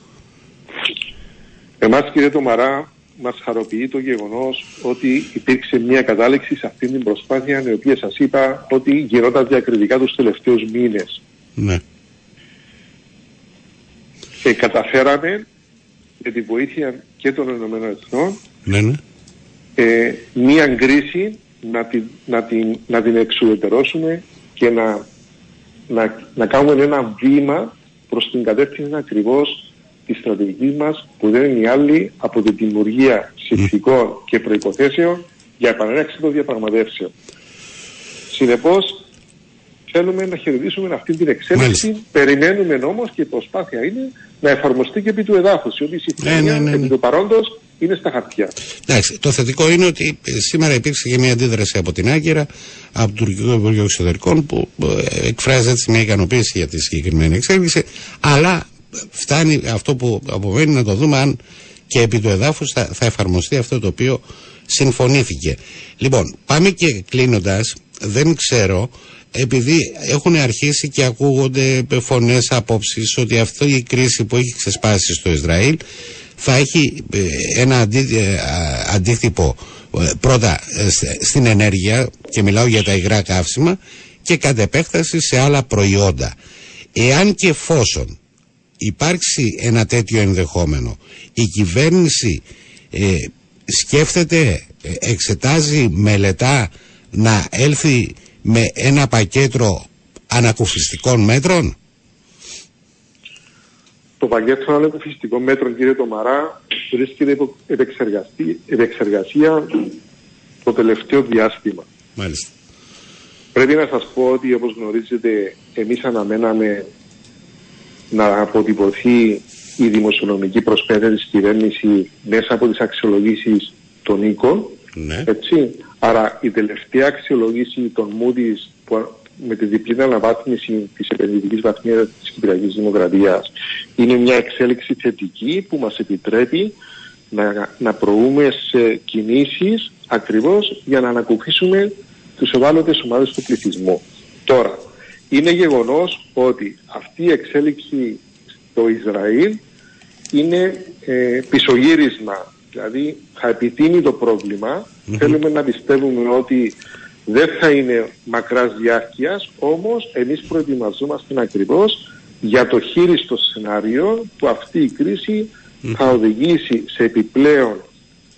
Εμάς κύριε Τομαρά μας χαροποιεί το γεγονός ότι υπήρξε μια κατάληξη σε αυτή την προσπάθεια η οποία σας είπα ότι γινόταν διακριτικά τους τελευταίους μήνες. Ναι. Και καταφέραμε με τη βοήθεια και των Ηνωμένων Εθνών Ναι, ναι. ε, μία κρίση να την, να, την, να την εξουδετερώσουμε και να, να, να κάνουμε ένα βήμα προς την κατεύθυνση ακριβώς της στρατηγικής μας που δεν είναι η άλλη από τη δημιουργία συνθηκών και προϋποθέσεων για επανέναξη των διαπραγματεύσεων. Συνεπώς θέλουμε να χαιρετήσουμε αυτή την εξέλιξη. Μάλιστα. Περιμένουμε όμως και η προσπάθεια είναι να εφαρμοστεί και επί του εδάφους. Ότι η συμφωνία Ναι, ναι, ναι, ναι. επί του παρόντος είναι στα χαρτιά. Εντάξει, το θετικό είναι ότι ε, σήμερα υπήρξε και μια αντίδραση από την Άγκυρα, από το Τουρκικό Υπουργείο Εξωτερικών, που ε, εκφράζει έτσι μια ικανοποίηση για τη συγκεκριμένη εξέλιξη, αλλά φτάνει αυτό που απομένει να το δούμε αν και επί του εδάφους θα, θα εφαρμοστεί αυτό το οποίο συμφωνήθηκε. Λοιπόν, πάμε και κλείνοντας, δεν ξέρω, επειδή έχουν αρχίσει και ακούγονται φωνές απόψεις ότι αυτή η κρίση που έχει ξεσπάσει στο Ισραήλ θα έχει ε, ένα αντί, ε, αντίκτυπο ε, πρώτα στην ενέργεια και μιλάω για τα υγρά καύσιμα και κατ' επέκταση σε άλλα προϊόντα. Εάν και εφόσον υπάρξει ένα τέτοιο ενδεχόμενο η κυβέρνηση σκέφτεται, εξετάζει, μελετά να έλθει με ένα πακέτο ανακουφιστικών μέτρων; Το πακέτο ανακουφιστικών μέτρων, κύριε Τομαρά, βρίσκεται υπό επεξεργασία το τελευταίο διάστημα. Μάλιστα. Πρέπει να σας πω ότι όπως γνωρίζετε εμείς αναμέναμε να αποτυπωθεί η δημοσιονομική προσπάθεια της κυβέρνησης μέσα από τις αξιολογήσεις των οίκων. Ναι. Έτσι. Άρα η τελευταία αξιολόγηση των Moody's που με τη διπλή αναβάθμιση της επενδυτικής βαθμίας της Κυπριακής Δημοκρατίας είναι μια εξέλιξη θετική που μας επιτρέπει να, να προούμε σε κινήσεις ακριβώς για να ανακουφίσουμε τους ευάλωτες ομάδες του πληθυσμού. Τώρα, είναι γεγονός ότι αυτή η εξέλιξη στο Ισραήλ είναι ε, πισωγύρισμα Δηλαδή θα επιτείνει το προβλημα Θέλουμε να πιστεύουμε ότι δεν θα είναι μακράς διάρκειας, όμως εμείς προετοιμαζόμαστε ακριβώς για το χείριστο σενάριο που αυτή η κριση θα οδηγήσει σε επιπλέον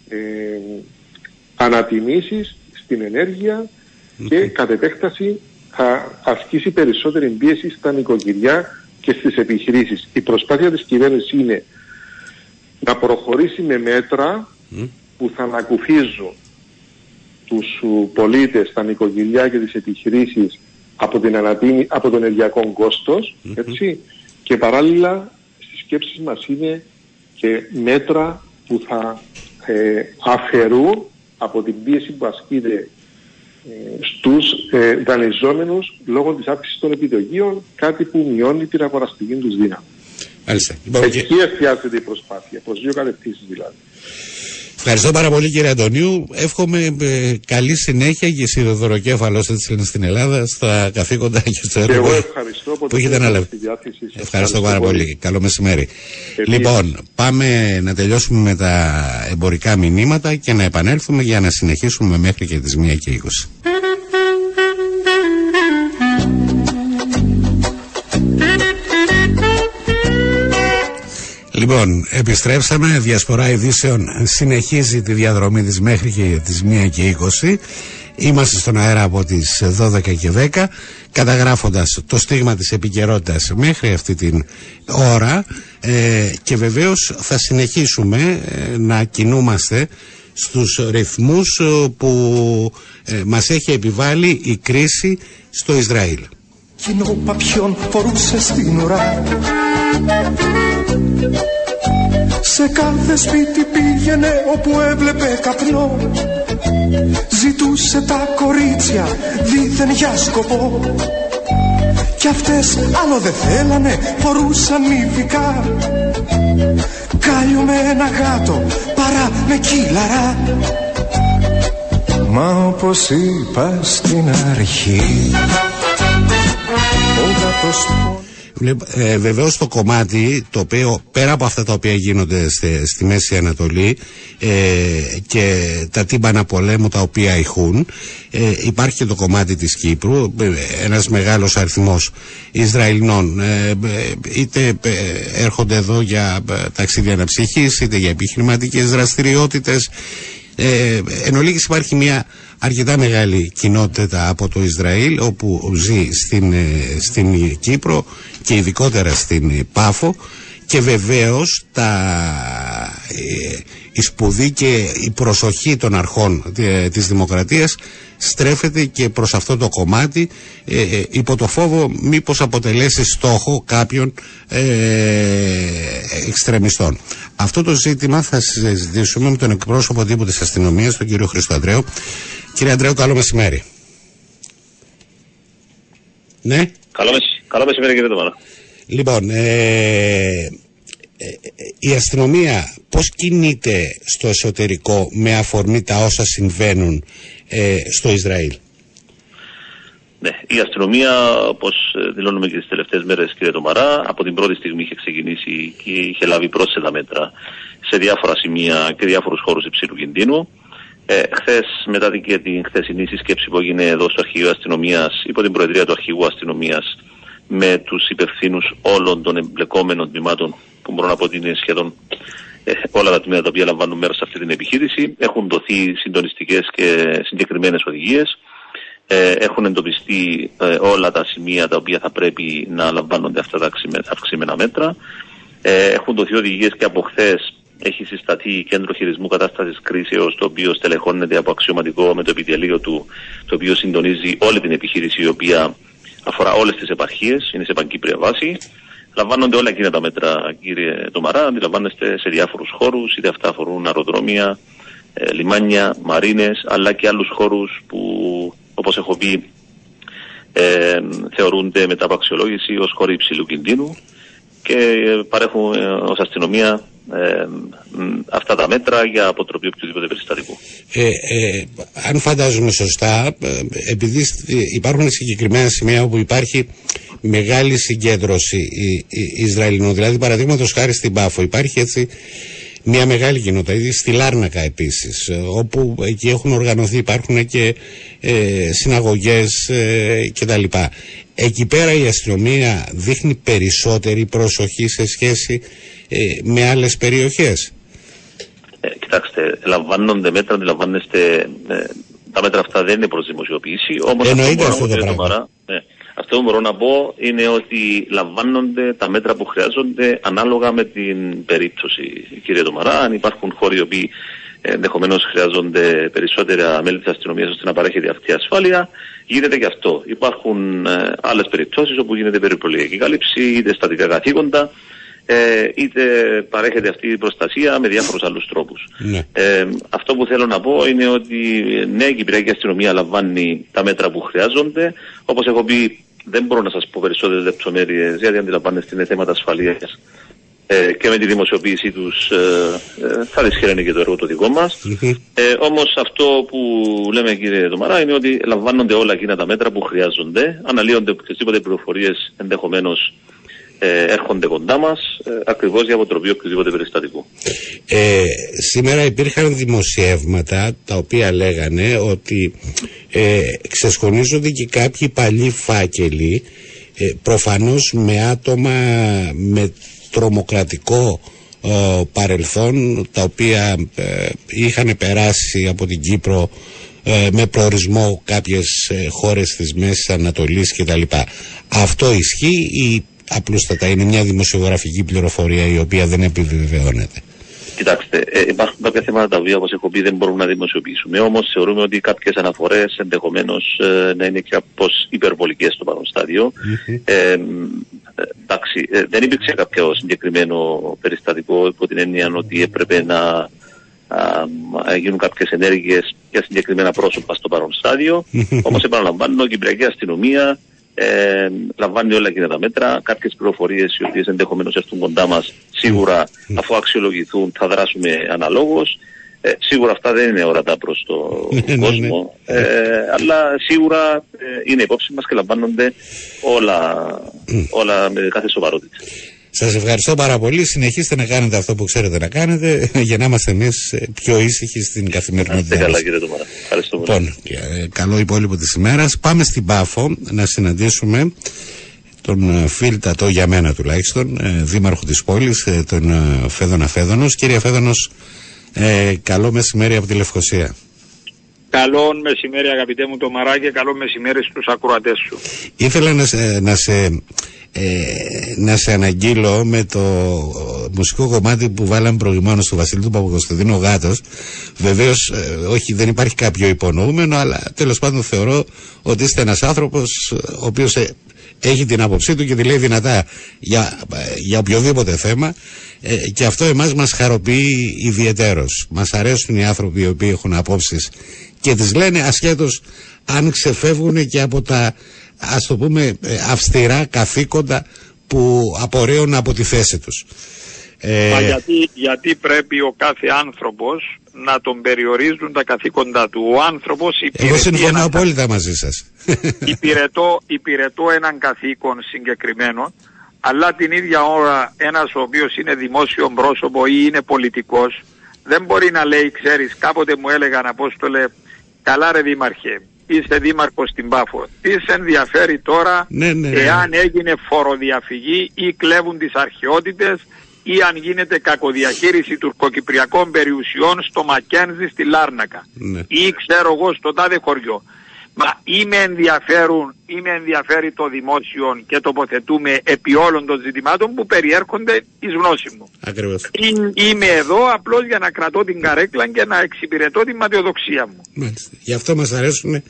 ε, ανατιμήσεις στην ενέργεια και κατ' επέκταση θα ασκήσει περισσότερη πίεση στα νοικοκυριά και στις επιχειρήσεις. Η προσπάθεια της κυβέρνησης είναι να προχωρήσει με μέτρα που θα ανακουφίζουν τους πολίτες, τα νοικοκυριά και τις επιχειρήσεις από, την ανατήμη, από το ενεργειακό έτσι, και παράλληλα στις σκέψεις μας είναι και μέτρα που θα ε, αφαιρούν από την πίεση που ασκείται ε, στους ε, δανειζόμενους λόγω της αύξησης των επιτοκίων, κάτι που μειώνει την αγοραστική τους δύναμη. Μάλιστα. Εκεί εστιάζεται η προσπάθεια, προς δύο κατευθύνσεις δηλαδή. Ευχαριστώ πάρα πολύ κύριε Αντωνίου. Εύχομαι ε, καλή συνέχεια και σιδηροδροκέφαλος έτσι λένε στην Ελλάδα στα καθήκοντα και στο έργο εγώ ευχαριστώ που έχετε αναλάβει. Ευχαριστώ, ευχαριστώ πάρα πολύ. πολύ. Καλό μεσημέρι. Λοιπόν, πάμε να τελειώσουμε με τα εμπορικά μηνύματα και να επανέλθουμε για να συνεχίσουμε μέχρι και τις 1 και 20. Λοιπόν, επιστρέψαμε. Διασπορά ειδήσεων συνεχίζει τη διαδρομή της μέχρι και τις 1 και 20. Είμαστε στον αέρα από τις 12 και 10 καταγράφοντας το στίγμα της επικαιρότητας μέχρι αυτή την ώρα ε, και βεβαίως θα συνεχίσουμε ε, να κινούμαστε στους ρυθμούς ε, που ε, μας έχει επιβάλει η κρίση στο Ισραήλ. Κοινό παπιόν φορούσε στην ουρά σε κάθε σπίτι πήγαινε όπου έβλεπε καπνό. Ζητούσε τα κορίτσια δίθεν για σκοπό. Κι αυτές άλλο δεν θέλανε φορούσαν μυθικά Κάλιο με ένα γάτο παρά με κύλαρα. Μα όπως είπα στην αρχή Ο γάτος ε, Βεβαίως το κομμάτι το οποίο πέρα από αυτά τα οποία γίνονται στη, στη Μέση Ανατολή ε, και τα τύμπανα πολέμου τα οποία έχουν ε, υπάρχει και το κομμάτι της Κύπρου ε, ένας μεγάλος αριθμός Ισραηλινών ε, είτε έρχονται εδώ για ταξίδια αναψυχής είτε για επιχειρηματικές δραστηριότητες ε, εν ολίγης υπάρχει μια αρκετά μεγάλη κοινότητα από το Ισραήλ όπου ζει στην, στην Κύπρο και ειδικότερα στην Πάφο. Και βεβαίως τα, ε, η σπουδή και η προσοχή των αρχών ε, της δημοκρατίας στρέφεται και προς αυτό το κομμάτι ε, ε υπό το φόβο μήπως αποτελέσει στόχο κάποιων ε, εξτρεμιστών. Αυτό το ζήτημα θα συζητήσουμε με τον εκπρόσωπο τύπου της αστυνομίας, τον κύριο Χρήστο Αντρέου. Κύριε Αντρέου, καλό μεσημέρι. Ναι. Καλό, μεσημέρι, καλό μεσημέρι κύριε Τωμάρα. Λοιπόν, ε, η αστυνομία πώς κινείται στο εσωτερικό με αφορμή τα όσα συμβαίνουν στο Ισραήλ; Ναι, η αστυνομία, όπως δηλώνουμε και τις τελευταίες μέρες, κύριε Τομαρά, από την πρώτη στιγμή είχε ξεκινήσει και είχε λάβει πρόσθετα μέτρα σε διάφορα σημεία και διάφορους χώρους υψηλού κινδύνου. Ε, Χθες, μετά την, την χθεσινή συσκέψη που έγινε εδώ στο Αρχηγείο Αστυνομίας, υπό την Προεδρία του Αρχηγού Αστυνομίας, με τους υπευθύνους όλων των εμπλεκόμενων τμήματων, που μπορώ να πω ότι είναι σχεδόν ε, όλα τα τμήματα τα οποία λαμβάνουν μέρος σε αυτή την επιχείρηση, έχουν δοθεί συντονιστικές και συγκεκριμένες οδηγίες. Ε, έχουν εντοπιστεί ε, όλα τα σημεία τα οποία θα πρέπει να λαμβάνονται αυτά τα αυξημένα μέτρα. Ε, έχουν δοθεί οδηγίες και από χθες έχει συσταθεί κέντρο χειρισμού κατάστασης κρίσεως, το οποίο στελεχώνεται από αξιωματικό με το επιτελείο του, το οποίο συντονίζει όλη την επιχείρηση, η οποία αφορά όλες τις επαρχίες, είναι σε παγκύπρια βάση. Λαμβάνονται όλα εκείνα τα μέτρα, κύριε Τομαρά, αντιλαμβάνεστε σε διάφορους χώρους, είτε αυτά αφορούν αεροδρόμια, ε, λιμάνια, μαρίνες, αλλά και άλλους χώρους που, όπως έχω πει, ε, θεωρούνται μετά από αξιολόγηση ως χώροι υψηλού κινδύνου και παρέχουν ε, ως αστυνομία ε, αυτά τα μέτρα για αποτροπή οποιοδήποτε περιστατικού. Ε, ε, αν φαντάζομαι σωστά, ε, επειδή υπάρχουν συγκεκριμένα σημεία όπου υπάρχει μεγάλη συγκέντρωση Ισραηλινών, δηλαδή παραδείγματος χάρη στην Πάφο, υπάρχει έτσι μια μεγάλη κοινότητα, ήδη στη Λάρνακα επίσης, όπου εκεί έχουν οργανωθεί, υπάρχουν και ε, συναγωγές ε, κτλ. Εκεί πέρα η αστυνομία δείχνει περισσότερη προσοχή σε σχέση ε, με άλλες περιοχές. Ε, κοιτάξτε, λαμβάνονται μέτρα, αντιλαμβάνεστε, ε, τα μέτρα αυτά δεν είναι προς δημοσιοποίηση. Όμως Εννοείται αυτό, το πράγμα. ναι, αυτό που μπορώ να πω είναι ότι λαμβάνονται τα μέτρα που χρειάζονται ανάλογα με την περίπτωση. Κύριε Τομαρά, αν υπάρχουν χώροι οι οποίοι ενδεχομένως χρειάζονται περισσότερα μέλη της αστυνομίας ώστε να παρέχεται αυτή η ασφάλεια, γίνεται και αυτό. Υπάρχουν ε, άλλες περιπτώσεις όπου γίνεται περιπολιακή κάλυψη, είτε στατικά καθήκοντα, ε, είτε παρέχεται αυτή η προστασία με διάφορους άλλους τρόπους. Ναι. Ε, αυτό που θέλω να πω είναι ότι ναι, η Κυπριακή αστυνομία λαμβάνει τα μέτρα που χρειάζονται. Όπως έχω πει, δεν μπορώ να σας πω περισσότερες λεπτομέρειες γιατί αντιλαμβάνεστε είναι θέματα ασφαλείας ε, και με τη δημοσιοποίησή τους ε, ε, θα δυσχεραίνει και το έργο το δικό μας. Ε, όμως αυτό που λέμε κύριε Δωμαρά είναι ότι λαμβάνονται όλα εκείνα τα μέτρα που χρειάζονται, αναλύονται οποιασδήποτε πληροφορίες ενδεχομένως ε, έρχονται κοντά μας ε, ακριβώς για αποτροπή οποιοδήποτε περιστατικού. Ε, σήμερα υπήρχαν δημοσιεύματα τα οποία λέγανε ότι ε, ξεσχονίζονται και κάποιοι παλιοί φάκελοι ε, προφανώς με άτομα με τρομοκρατικό ε, παρελθόν τα οποία ε, είχαν περάσει από την Κύπρο με προορισμό κάποιες χώρες της Μέσης Ανατολής κτλ. Αυτό ισχύει ή απλούστατα είναι μια δημοσιογραφική πληροφορία η οποία δεν επιβεβαιώνεται. Κοιτάξτε, ε, υπάρχουν κάποια θέματα τα οποία, όπως έχω πει, δεν μπορούμε να δημοσιοποιήσουμε. Όμως θεωρούμε ότι κάποιες αναφορές ενδεχομένως ε, να είναι και κάπως υπερβολικές στο παρόν στάδιο. Ε, εντάξει, ε, δεν υπήρξε κάποιο συγκεκριμένο περιστατικό υπό την έννοια ότι έπρεπε να γίνουν κάποιες ενέργειες για συγκεκριμένα πρόσωπα στο παρόν στάδιο. Όμως, επαναλαμβάνω, η Κυπριακή Αστυνομία ε, λαμβάνει όλα εκείνα τα μέτρα. Κάποιες πληροφορίες οι οποίες ενδεχομένως έρθουν κοντά μας σίγουρα αφού αξιολογηθούν θα δράσουμε αναλόγως. Ε, σίγουρα αυτά δεν είναι ορατά προς τον ναι, ναι, κόσμο. Ναι. Ε, αλλά σίγουρα ε, είναι υπόψη μας και λαμβάνονται όλα, όλα με κάθε σοβαρότητα. Σας ευχαριστώ πάρα πολύ. Συνεχίστε να κάνετε αυτό που ξέρετε να κάνετε για να είμαστε εμείς πιο ήσυχοι στην καθημερινότητα. Είστε καλά κύριε Τωμάρα. Ευχαριστώ πολύ. Λοιπόν, ε, καλό υπόλοιπο της ημέρας. Πάμε στην Πάφο να συναντήσουμε τον ε, φίλτατο για μένα τουλάχιστον, ε, δήμαρχο της πόλης, τον Φέδωνα Φέδωνος. Κύριε Φέδωνος, καλό μεσημέρι από τη Λευκοσία. Καλό μεσημέρι αγαπητέ μου το Μαράκη, καλό μεσημέρι στους ακροατές σου. Ήθελα να σε, να σε ε, να σε αναγγείλω με το μουσικό κομμάτι που βάλαμε προηγουμένως του Βασίλη του Παπακοσταντίνου ο Γάτος βεβαίως ε, όχι δεν υπάρχει κάποιο υπονοούμενο αλλά τέλος πάντων θεωρώ ότι είστε ένας άνθρωπος ο οποίος ε, έχει την άποψή του και τη λέει δυνατά για, για οποιοδήποτε θέμα και αυτό εμάς μας χαροποιεί ιδιαιτέρως μας αρέσουν οι άνθρωποι οι οποίοι έχουν απόψεις και τις λένε ασχέτως αν ξεφεύγουν και από τα ας το πούμε ε, αυστηρά καθήκοντα που απορρέουν από τη θέση τους. Ε... Μα γιατί, γιατί πρέπει ο κάθε άνθρωπος να τον περιορίζουν τα καθήκοντά του. Ο άνθρωπος υπηρετεί Εγώ συμφωνώ απόλυτα μαζί σας. Υπηρετώ, υπηρετώ έναν καθήκον συγκεκριμένο αλλά την ίδια ώρα ένας ο οποίος είναι δημόσιο πρόσωπο ή είναι πολιτικός δεν μπορεί να λέει, ξέρεις, κάποτε μου έλεγαν Απόστολε, καλά ρε Δήμαρχε, είσαι δήμαρχος στην Πάφο. Τις σε ενδιαφέρει τώρα ναι, ναι, ναι. εάν έγινε φοροδιαφυγή ή κλέβουν τις αρχαιότητες ή αν γίνεται κακοδιαχείριση τουρκοκυπριακών περιουσιών στο Μακένζι στη Λάρνακα ναι. ή ξέρω εγώ στο τάδε χωριό. Μα είμαι ενδιαφέρον, είμαι ενδιαφέρει το δημόσιο και τοποθετούμε επί όλων των ζητημάτων που περιέρχονται εις γνώση μου. Ακριβώς. Είμαι εδώ απλώς για να κρατώ την καρέκλα και να εξυπηρετώ την ματιοδοξία μου. Μάλιστα. Γι' αυτό μας αρέσουν ε,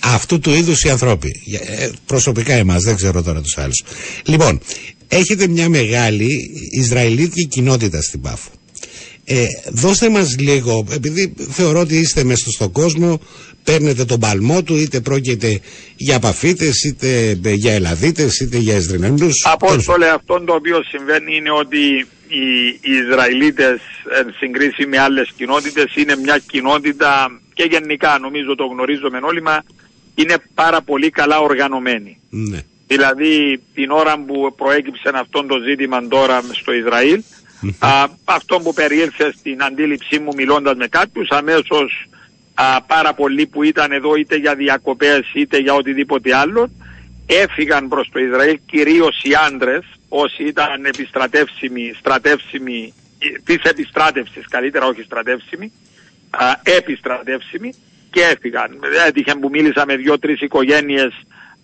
αυτού του είδους οι ανθρώποι. Ε, προσωπικά εμάς, δεν ξέρω τώρα τους άλλους. Λοιπόν, έχετε μια μεγάλη Ισραηλίτικη κοινότητα στην Πάφο. Ε, δώστε μας λίγο, επειδή θεωρώ ότι είστε μέσα στον κόσμο, παίρνετε τον παλμό του, είτε πρόκειται για παφίτες, είτε για ελαδίτες, είτε για εσδρινέντους. Απόστολε, αυτό το οποίο συμβαίνει είναι ότι οι, οι Ισραηλίτες, εν συγκρίση με άλλες κοινότητες, είναι μια κοινότητα και γενικά νομίζω το γνωρίζουμε όλοι μας, είναι πάρα πολύ καλά οργανωμένοι. Ναι. Δηλαδή την ώρα που προέκυψε αυτό το ζήτημα τώρα στο Ισραήλ, α, αυτό που περιήλθε στην αντίληψή μου μιλώντας με κάποιους, αμέσως α, πάρα πολλοί που ήταν εδώ είτε για διακοπές είτε για οτιδήποτε άλλο, έφυγαν προς το Ισραήλ κυρίως οι άντρες, όσοι ήταν επιστρατεύσιμοι, στρατεύσιμοι, ε, της επιστράτευσης καλύτερα όχι στρατεύσιμοι, α, επιστρατεύσιμοι και έφυγαν. Έτυχε που μίλησα με δύο-τρεις οικογένειες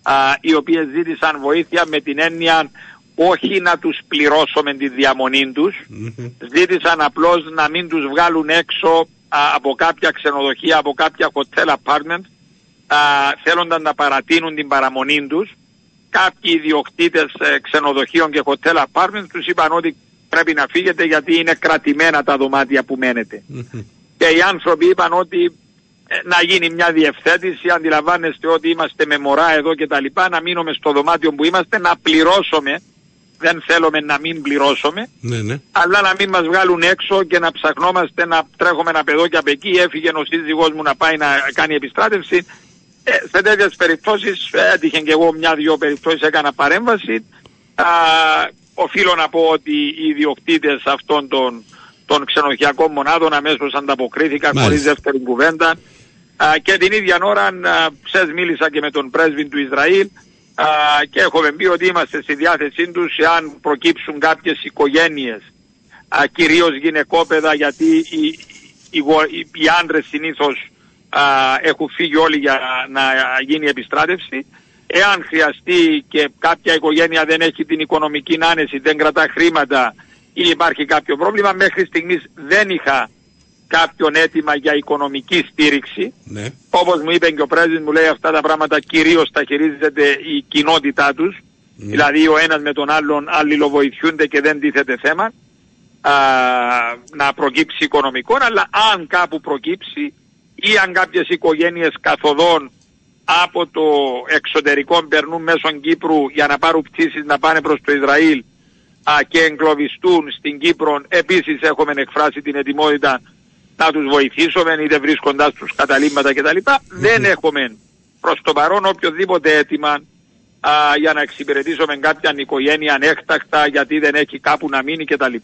α, οι οποίες ζήτησαν βοήθεια με την έννοια όχι να τους πληρώσουμε τη διαμονή τους, ζήτησαν απλώς να μην τους βγάλουν έξω α, από κάποια ξενοδοχεία, από κάποια hotel apartment, α, θέλονταν να παρατείνουν την παραμονή τους. Κάποιοι ιδιοκτήτες ε, ξενοδοχείων και hotel apartment τους είπαν ότι πρέπει να φύγετε γιατί είναι κρατημένα τα δωμάτια που μένετε. Και οι άνθρωποι είπαν ότι ε, να γίνει μια διευθέτηση, αντιλαμβάνεστε ότι είμαστε με μωρά εδώ και τα λοιπά, να μείνουμε στο δωμάτιο που είμαστε, να πληρώσουμε, δεν θέλουμε να μην πληρώσουμε, ναι, ναι. αλλά να μην μας βγάλουν έξω και να ψαχνόμαστε να τρέχουμε ένα παιδό και από εκεί, έφυγε ο σύζυγός μου να πάει να κάνει επιστράτευση. Ε, σε τέτοιες περιπτώσεις, ε, έτυχε και εγώ μια-δυο περιπτώσεις έκανα παρέμβαση, α, οφείλω να πω ότι οι ιδιοκτήτες αυτών των, των ξενοδοχειακών μονάδων αμέσως ανταποκρίθηκαν χωρίς δεύτερη κουβέντα και την ίδια ώρα ψες μίλησα και με τον πρέσβη του Ισραήλ και έχουμε πει ότι είμαστε στη διάθεσή τους εάν προκύψουν κάποιες οικογένειες. Κυρίως γυναικόπαιδα γιατί οι, οι, οι άντρες συνήθως έχουν φύγει όλοι για να γίνει επιστράτευση. Εάν χρειαστεί και κάποια οικογένεια δεν έχει την οικονομική άνεση, δεν κρατά χρήματα ή υπάρχει κάποιο πρόβλημα, μέχρι στιγμής δεν είχα κάποιον αίτημα για οικονομική στήριξη. Ναι. Όπως μου είπε και ο πρέσβης μου λέει αυτά τα πράγματα κυρίως τα χειρίζεται η κοινότητά τους. Ναι. Δηλαδή ο ένας με τον άλλον αλληλοβοηθιούνται και δεν τίθεται θέμα α, να προκύψει οικονομικό, αλλά αν κάπου προκύψει ή αν κάποιες οικογένειες καθοδόν από το εξωτερικό περνούν μέσω Κύπρου για να πάρουν πτήσεις να πάνε προς το Ισραήλ α, και εγκλωβιστούν στην Κύπρο, επίσης έχουμε εκφράσει την ετοιμότητα να τους βοηθήσουμε είτε βρίσκοντας τους καταλήμματα κτλ. Δεν έχουμε προς το παρόν οποιοδήποτε αίτημα α, για να εξυπηρετήσουμε κάποια οικογένεια ανέκτακτα γιατί δεν έχει κάπου να μείνει κτλ.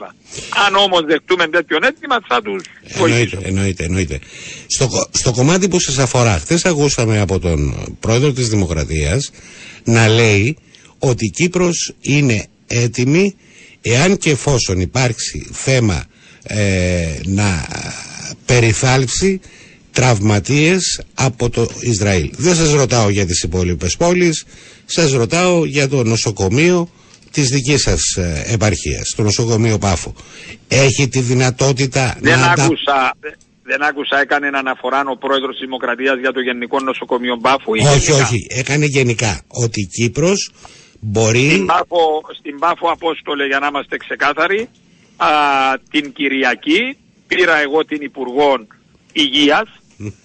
Αν όμως δεχτούμε τέτοιο αίτημα θα τους βοηθήσουμε. Εννοείται, εννοείται. Στο, στο κομμάτι που σας αφορά, χθες ακούσαμε από τον πρόεδρο της Δημοκρατίας να λέει ότι η Κύπρος είναι έτοιμη εάν και εφόσον υπάρξει θέμα ε, να περιθάλψει τραυματίες από το Ισραήλ. Δεν σας ρωτάω για τις υπόλοιπες πόλεις, σας ρωτάω για το νοσοκομείο της δικής σας ε, επαρχίας, το νοσοκομείο Πάφο. Έχει τη δυνατότητα δεν να... Άκουσα, δεν άκουσα, έκανε αναφορά ο πρόεδρος της Δημοκρατίας για το Γενικό Νοσοκομείο Πάφου ή Όχι, γενικά; όχι, έκανε γενικά ότι η Κύπρος μπορεί... Στην Πάφο, στην Πάφο Απόστολε για να είμαστε ξεκάθαροι, α, την Κυριακή πήρα εγώ την Υπουργό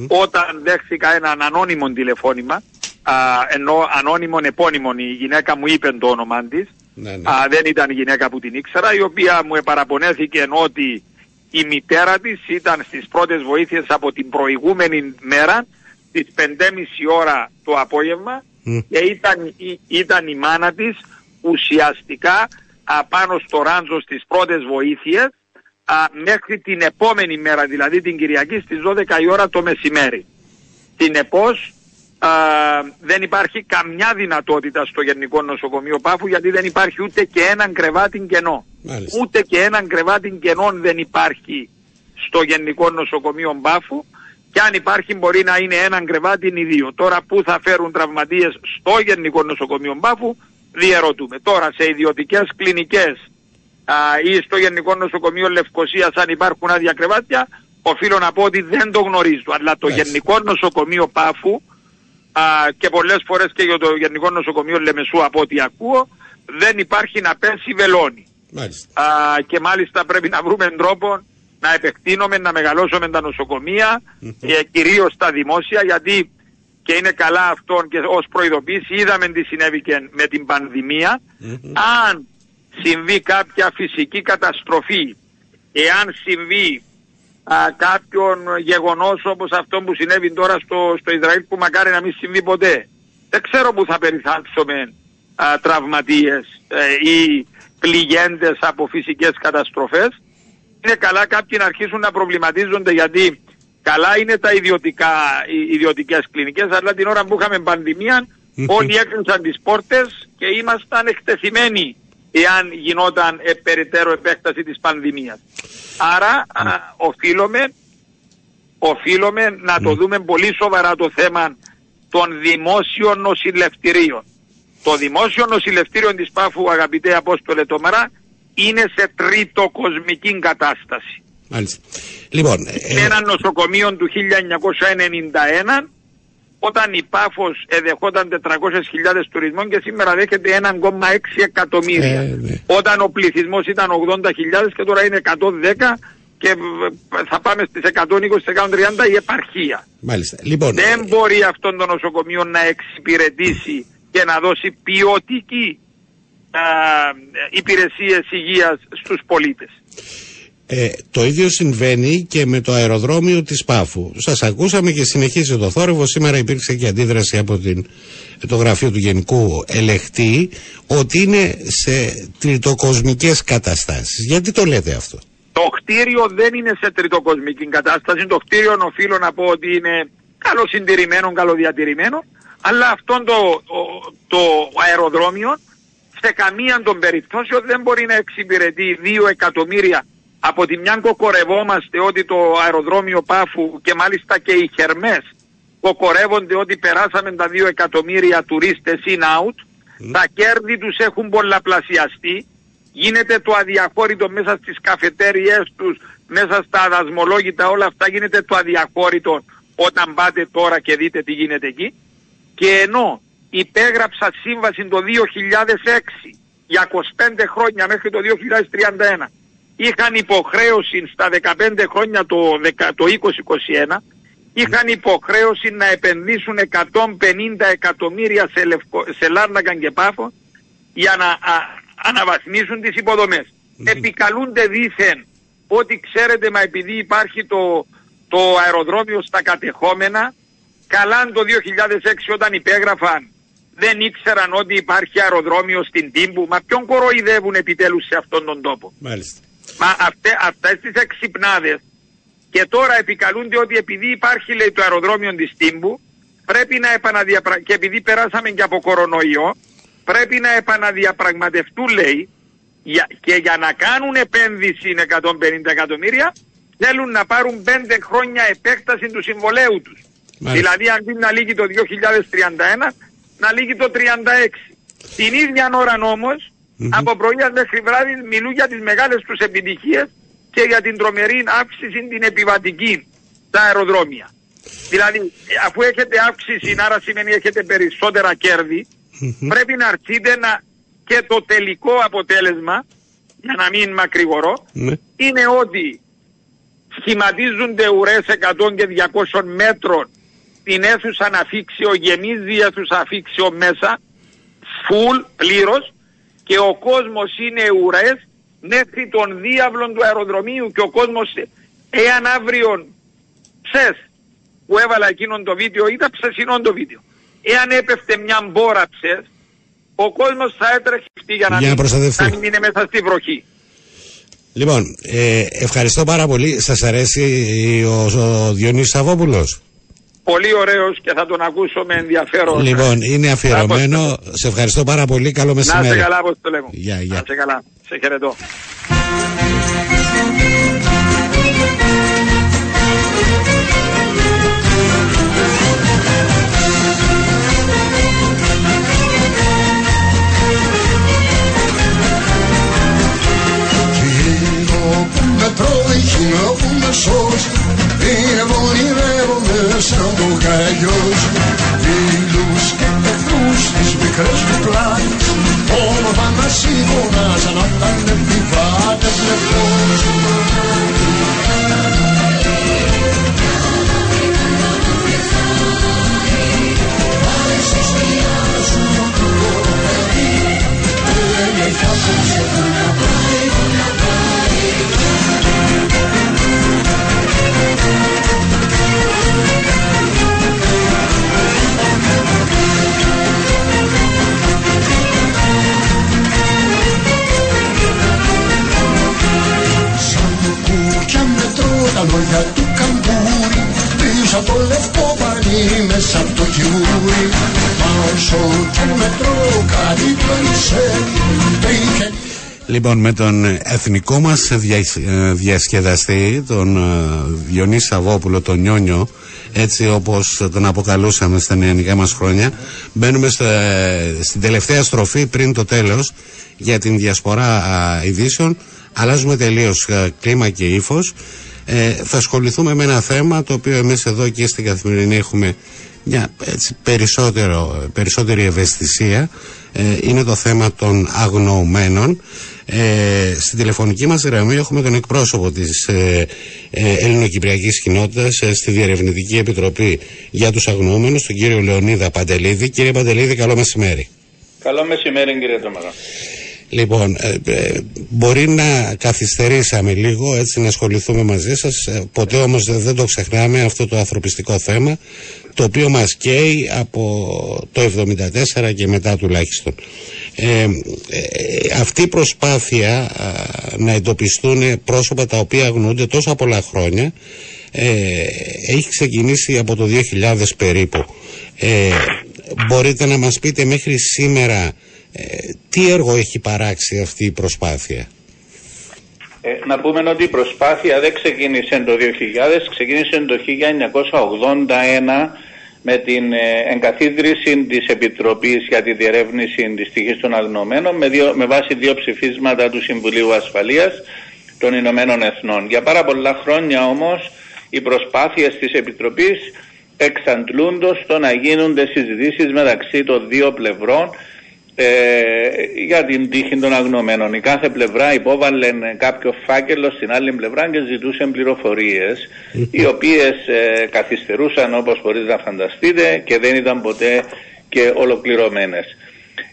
όταν δέχθηκα έναν ανώνυμο τηλεφώνημα, α, ενώ ανώνυμον επώνυμον η γυναίκα μου είπε το όνομα της, Ναι, ναι. Α, δεν ήταν γυναίκα που την ήξερα, η οποία μου επαραπονέθηκε ότι η μητέρα της ήταν στις πρώτες βοήθειες από την προηγούμενη μέρα, στις 5.30 ώρα το απόγευμα Μμ. και ήταν, η- ήταν η μάνα της ουσιαστικά α, πάνω στο ράντζο στις πρώτες βοήθειες α, μέχρι την επόμενη μέρα, δηλαδή την Κυριακή στις 12 η ώρα το μεσημέρι. Συνεπώς α, δεν υπάρχει καμιά δυνατότητα στο Γενικό Νοσοκομείο Πάφου γιατί δεν υπάρχει ούτε και έναν κρεβάτι κενό. Μάλιστα. Ούτε και έναν κρεβάτι κενό δεν υπάρχει στο Γενικό Νοσοκομείο Πάφου και αν υπάρχει μπορεί να είναι έναν κρεβάτι ή δύο. Τώρα που θα φέρουν τραυματίες στο Γενικό Νοσοκομείο Πάφου διερωτούμε. Τώρα σε ιδιωτικές κλινικές α, ή στο Γενικό Νοσοκομείο Λευκοσίας αν υπάρχουν άδεια κρεβάτια οφείλω να πω ότι δεν το γνωρίζω. Αλλά το Μάλιστα. Γενικό Νοσοκομείο Πάφου α, και πολλές φορές και για το Γενικό Νοσοκομείο Λεμεσού από ό,τι ακούω δεν υπάρχει να πέσει βελόνι. Μάλιστα. Α, και μάλιστα πρέπει να βρούμε τρόπο να επεκτείνουμε, να μεγαλώσουμε τα νοσοκομεία, ε, κυρίως τα δημόσια, γιατί και είναι καλά αυτό και ως προειδοποίηση είδαμε τι συνέβη και με την πανδημία. Αν συμβεί κάποια φυσική καταστροφή, εάν συμβεί α, κάποιον γεγονός όπως αυτό που συνέβη τώρα στο, στο Ισραήλ που μακάρι να μην συμβεί ποτέ. Δεν ξέρω που θα περιθάλψουμε α, τραυματίες ε, ή πληγέντες από φυσικές καταστροφές. Είναι καλά κάποιοι να αρχίσουν να προβληματίζονται γιατί καλά είναι τα ιδιωτικά, οι ιδιωτικές κλινικές αλλά την ώρα που είχαμε πανδημία όλοι έκλεισαν τις πόρτες και ήμασταν εκτεθειμένοι εάν γινόταν ε, περαιτέρω επέκταση της πανδημίας. Άρα α, οφείλουμε, οφείλουμε να το δούμε πολύ σοβαρά το θέμα των δημόσιων νοσηλευτηρίων. Το δημόσιο νοσηλευτήριο της Πάφου, αγαπητέ Απόστολε Τόμαρα, είναι σε τρίτο κοσμική κατάσταση. Μάλιστα. Λοιπόν, Είναι ε, ένα νοσοκομείο του 1991 όταν η Πάφος εδεχόταν 400.000 τουρισμών και σήμερα δέχεται 1,6 εκατομμύρια. Ε, ναι. Όταν ο πληθυσμός ήταν 80.000 και τώρα είναι 110 και ε, θα πάμε στις 120-130 η επαρχία. μάλιστα. Λοιπόν, Δεν μπορεί αυτό το νοσοκομείο να εξυπηρετήσει και να δώσει ποιοτική α, υπηρεσίες υγείας στους πολίτες. Ε, το ίδιο συμβαίνει και με το αεροδρόμιο της Πάφου. Σας ακούσαμε και συνεχίζει το θόρυβο. Σήμερα υπήρξε και αντίδραση από την, το γραφείο του Γενικού Ελεχτή ότι είναι σε τριτοκοσμικές καταστάσεις. Γιατί το λέτε αυτό; Το κτίριο δεν είναι σε τριτοκοσμική κατάσταση. Το κτίριο οφείλω να πω ότι είναι καλοσυντηρημένο, καλοδιατηρημένο. Αλλά αυτό το, ο- το αεροδρόμιο σε καμία των περιπτώσεων δεν μπορεί να εξυπηρετεί 2 εκατομμύρια. Από τη μια κοκορευόμαστε ότι το αεροδρόμιο Πάφου και μάλιστα και οι Χερμές κοκορεύονται ότι περάσαμε τα 2 εκατομμύρια τουρίστες in-out. Τα κέρδη τους έχουν πολλαπλασιαστεί. Γίνεται το αδιαχώρητο μέσα στις καφετέριές τους, μέσα στα δασμολόγητα, όλα αυτά γίνεται το αδιαχώρητο όταν πάτε τώρα και δείτε τι γίνεται εκεί. Και ενώ υπέγραψα σύμβαση το 2006 για 25 χρόνια μέχρι το 2031 είχαν υποχρέωση στα 15 χρόνια το, 10 το 2021 είχαν υποχρέωση να επενδύσουν 150 εκατομμύρια σε, Λευκο, σε Λάρνακα και Πάφο για να α, αναβαθμίσουν τις υποδομές. Επικαλούνται δήθεν ότι ξέρετε μα επειδή υπάρχει το, το αεροδρόμιο στα κατεχόμενα καλά το 2006 όταν υπέγραφαν δεν ήξεραν ότι υπάρχει αεροδρόμιο στην Τύμπου. Μα ποιον κοροϊδεύουν επιτέλους σε αυτόν τον τόπο. Μάλιστα. Μα αυτέ, αυτές τις εξυπνάδες και τώρα επικαλούνται ότι επειδή υπάρχει λέει το αεροδρόμιο της Τύμπου πρέπει να επαναδιαπρα... και επειδή περάσαμε και από κορονοϊό πρέπει να επαναδιαπραγματευτούν λέει για... και για να κάνουν επένδυση 150 εκατομμύρια θέλουν να πάρουν 5 χρόνια επέκταση του συμβολέου τους. Μάλιστα. Δηλαδή αντί να λύγει το 2031 να λύγει το 36. Την ίδια ώρα όμως από πρωί μέχρι βράδυ μιλούν για τις μεγάλες τους επιτυχίες και για την τρομερή αύξηση την επιβατική στα αεροδρόμια. Δηλαδή ε, αφού έχετε αύξηση άρα σημαίνει έχετε περισσότερα κέρδη πρέπει να αρθείτε να και το τελικό αποτέλεσμα για να μην μακρηγορώ Ναι. είναι ότι σχηματίζονται ουρές 100 και 200 μέτρων την αίθουσα αφήξιο, γεμίζει η αίθουσα αφήξιο μέσα, full, πλήρως και ο κόσμος είναι ουρές μέχρι τον διάβλο του αεροδρομίου και ο κόσμος εάν αύριο ψες που έβαλα εκείνον το βίντεο ήταν ψεσινόν το βίντεο. Εάν έπεφτε μια μπόρα ψες ο κόσμος θα έτρεχε για να, Για να προστατευτεί. να μην είναι μέσα στη βροχή. Λοιπόν, ε, ευχαριστώ πάρα πολύ. Σας αρέσει ο, ο Διονύσης Σαββόπουλος; Πολύ ωραίος και θα τον ακούσω με ενδιαφέρον. Λοιπόν, είναι αφιερωμένο. Σε ευχαριστώ πάρα πολύ. Καλό Να μεσημέρι. είσαι καλά, πώς το λέγω. Γεια, γεια. Να είσαι καλά. Σε χαιρετώ. Εκείνο που με τρώει, εκείνο που με σώζει Είναι ονειρεύομαι σαν το γαϊός Φίλους και εχθρούς τις μικρές του πλάνης Όμορφα να σίγουρα σαν να ήταν επιβάτες λεπτός Σαν τα λόγια του καμπούρη Πίσω από το λευκό πανί μέσα από το κιβούρι Πάσω και μετρώ κάτι περισσεύει Τρίχε Λοιπόν, με τον εθνικό μας δια- ε, διασκεδαστή, τον ε, Διονύσης Σαββόπουλο, τον Νιόνιο, έτσι όπως τον αποκαλούσαμε στα νεανικά μας χρόνια, μπαίνουμε στα- στην τελευταία στροφή πριν το τέλος για την διασπορά α, ειδήσεων. Αλλάζουμε τελείως ε, κλίμα και ύφος. Ε, θα ασχοληθούμε με ένα θέμα το οποίο εμείς εδώ και στην Καθημερινή έχουμε μια έτσι, περισσότερο, περισσότερη ευαισθησία. Ε, είναι το θέμα των αγνοουμένων ε, στην τηλεφωνική μας γραμμή έχουμε τον εκπρόσωπο της ε, ε, ελληνοκυπριακής κοινότητας ε, στη Διερευνητική Επιτροπή για τους αγνοούμενους τον κύριο Λεωνίδα Παντελίδη. Κύριε Παντελίδη καλό μεσημέρι. Καλό μεσημέρι κύριε Τόμαρα. Λοιπόν, ε, ε, μπορεί να καθυστερήσαμε λίγο έτσι να ασχοληθούμε μαζί σας ε, ποτέ όμως δεν δεν το ξεχνάμε αυτό το ανθρωπιστικό θέμα το οποίο μας καίει από το 74 και μετά τουλάχιστον. Ε, ε, αυτή η προσπάθεια α, να εντοπιστούν πρόσωπα τα οποία αγνοούνται τόσα πολλά χρόνια ε, έχει ξεκινήσει από το 2000 περίπου. Ε, μπορείτε να μας πείτε μέχρι σήμερα ε, τι έργο έχει παράξει αυτή η προσπάθεια; Ε, να πούμε ότι η προσπάθεια δεν ξεκίνησε το 2000, ξεκίνησε το 1981 με την ε, εγκαθίδρυση της Επιτροπής για τη διερεύνηση της τυχής των αγνωμένων με, δύο, με βάση δύο ψηφίσματα του Συμβουλίου Ασφαλείας των Ηνωμένων Εθνών. Για πάρα πολλά χρόνια όμως οι προσπάθειες της Επιτροπής εξαντλούνται στο να γίνονται συζητήσεις μεταξύ των δύο πλευρών ε, για την τύχη των αγνωμένων. Η κάθε πλευρά υπόβαλε κάποιο φάκελο στην άλλη πλευρά και ζητούσε πληροφορίες οι οποίες ε, καθυστερούσαν όπως μπορείτε να φανταστείτε και δεν ήταν ποτέ και ολοκληρωμένες.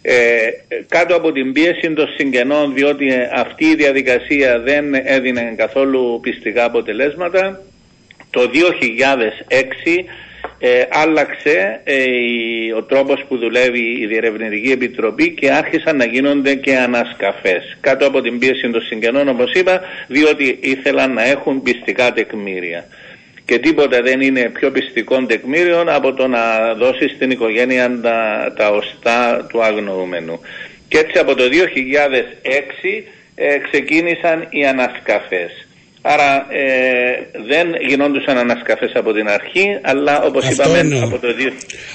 Ε, κάτω από την πίεση των συγγενών διότι ε, αυτή η διαδικασία δεν έδινε καθόλου πιστικά αποτελέσματα το 2006 ε, άλλαξε ε, η- ο τρόπος που δουλεύει η Διερευνητική Επιτροπή και άρχισαν να γίνονται και ανασκαφές κάτω από την πίεση των συγγενών όπως είπα διότι ήθελαν να έχουν πιστικά τεκμήρια και τίποτα δεν είναι πιο πιστικό τεκμήριο από το να δώσεις στην οικογένεια τα, τα οστά του αγνοούμενου. Και έτσι από το 2006 ε, ξεκίνησαν οι ανασκαφές. Άρα ε, δεν γινόντουσαν ανασκαφές από την αρχή, αλλά όπως Αυτό είπαμε εννοώ. από το, δύο-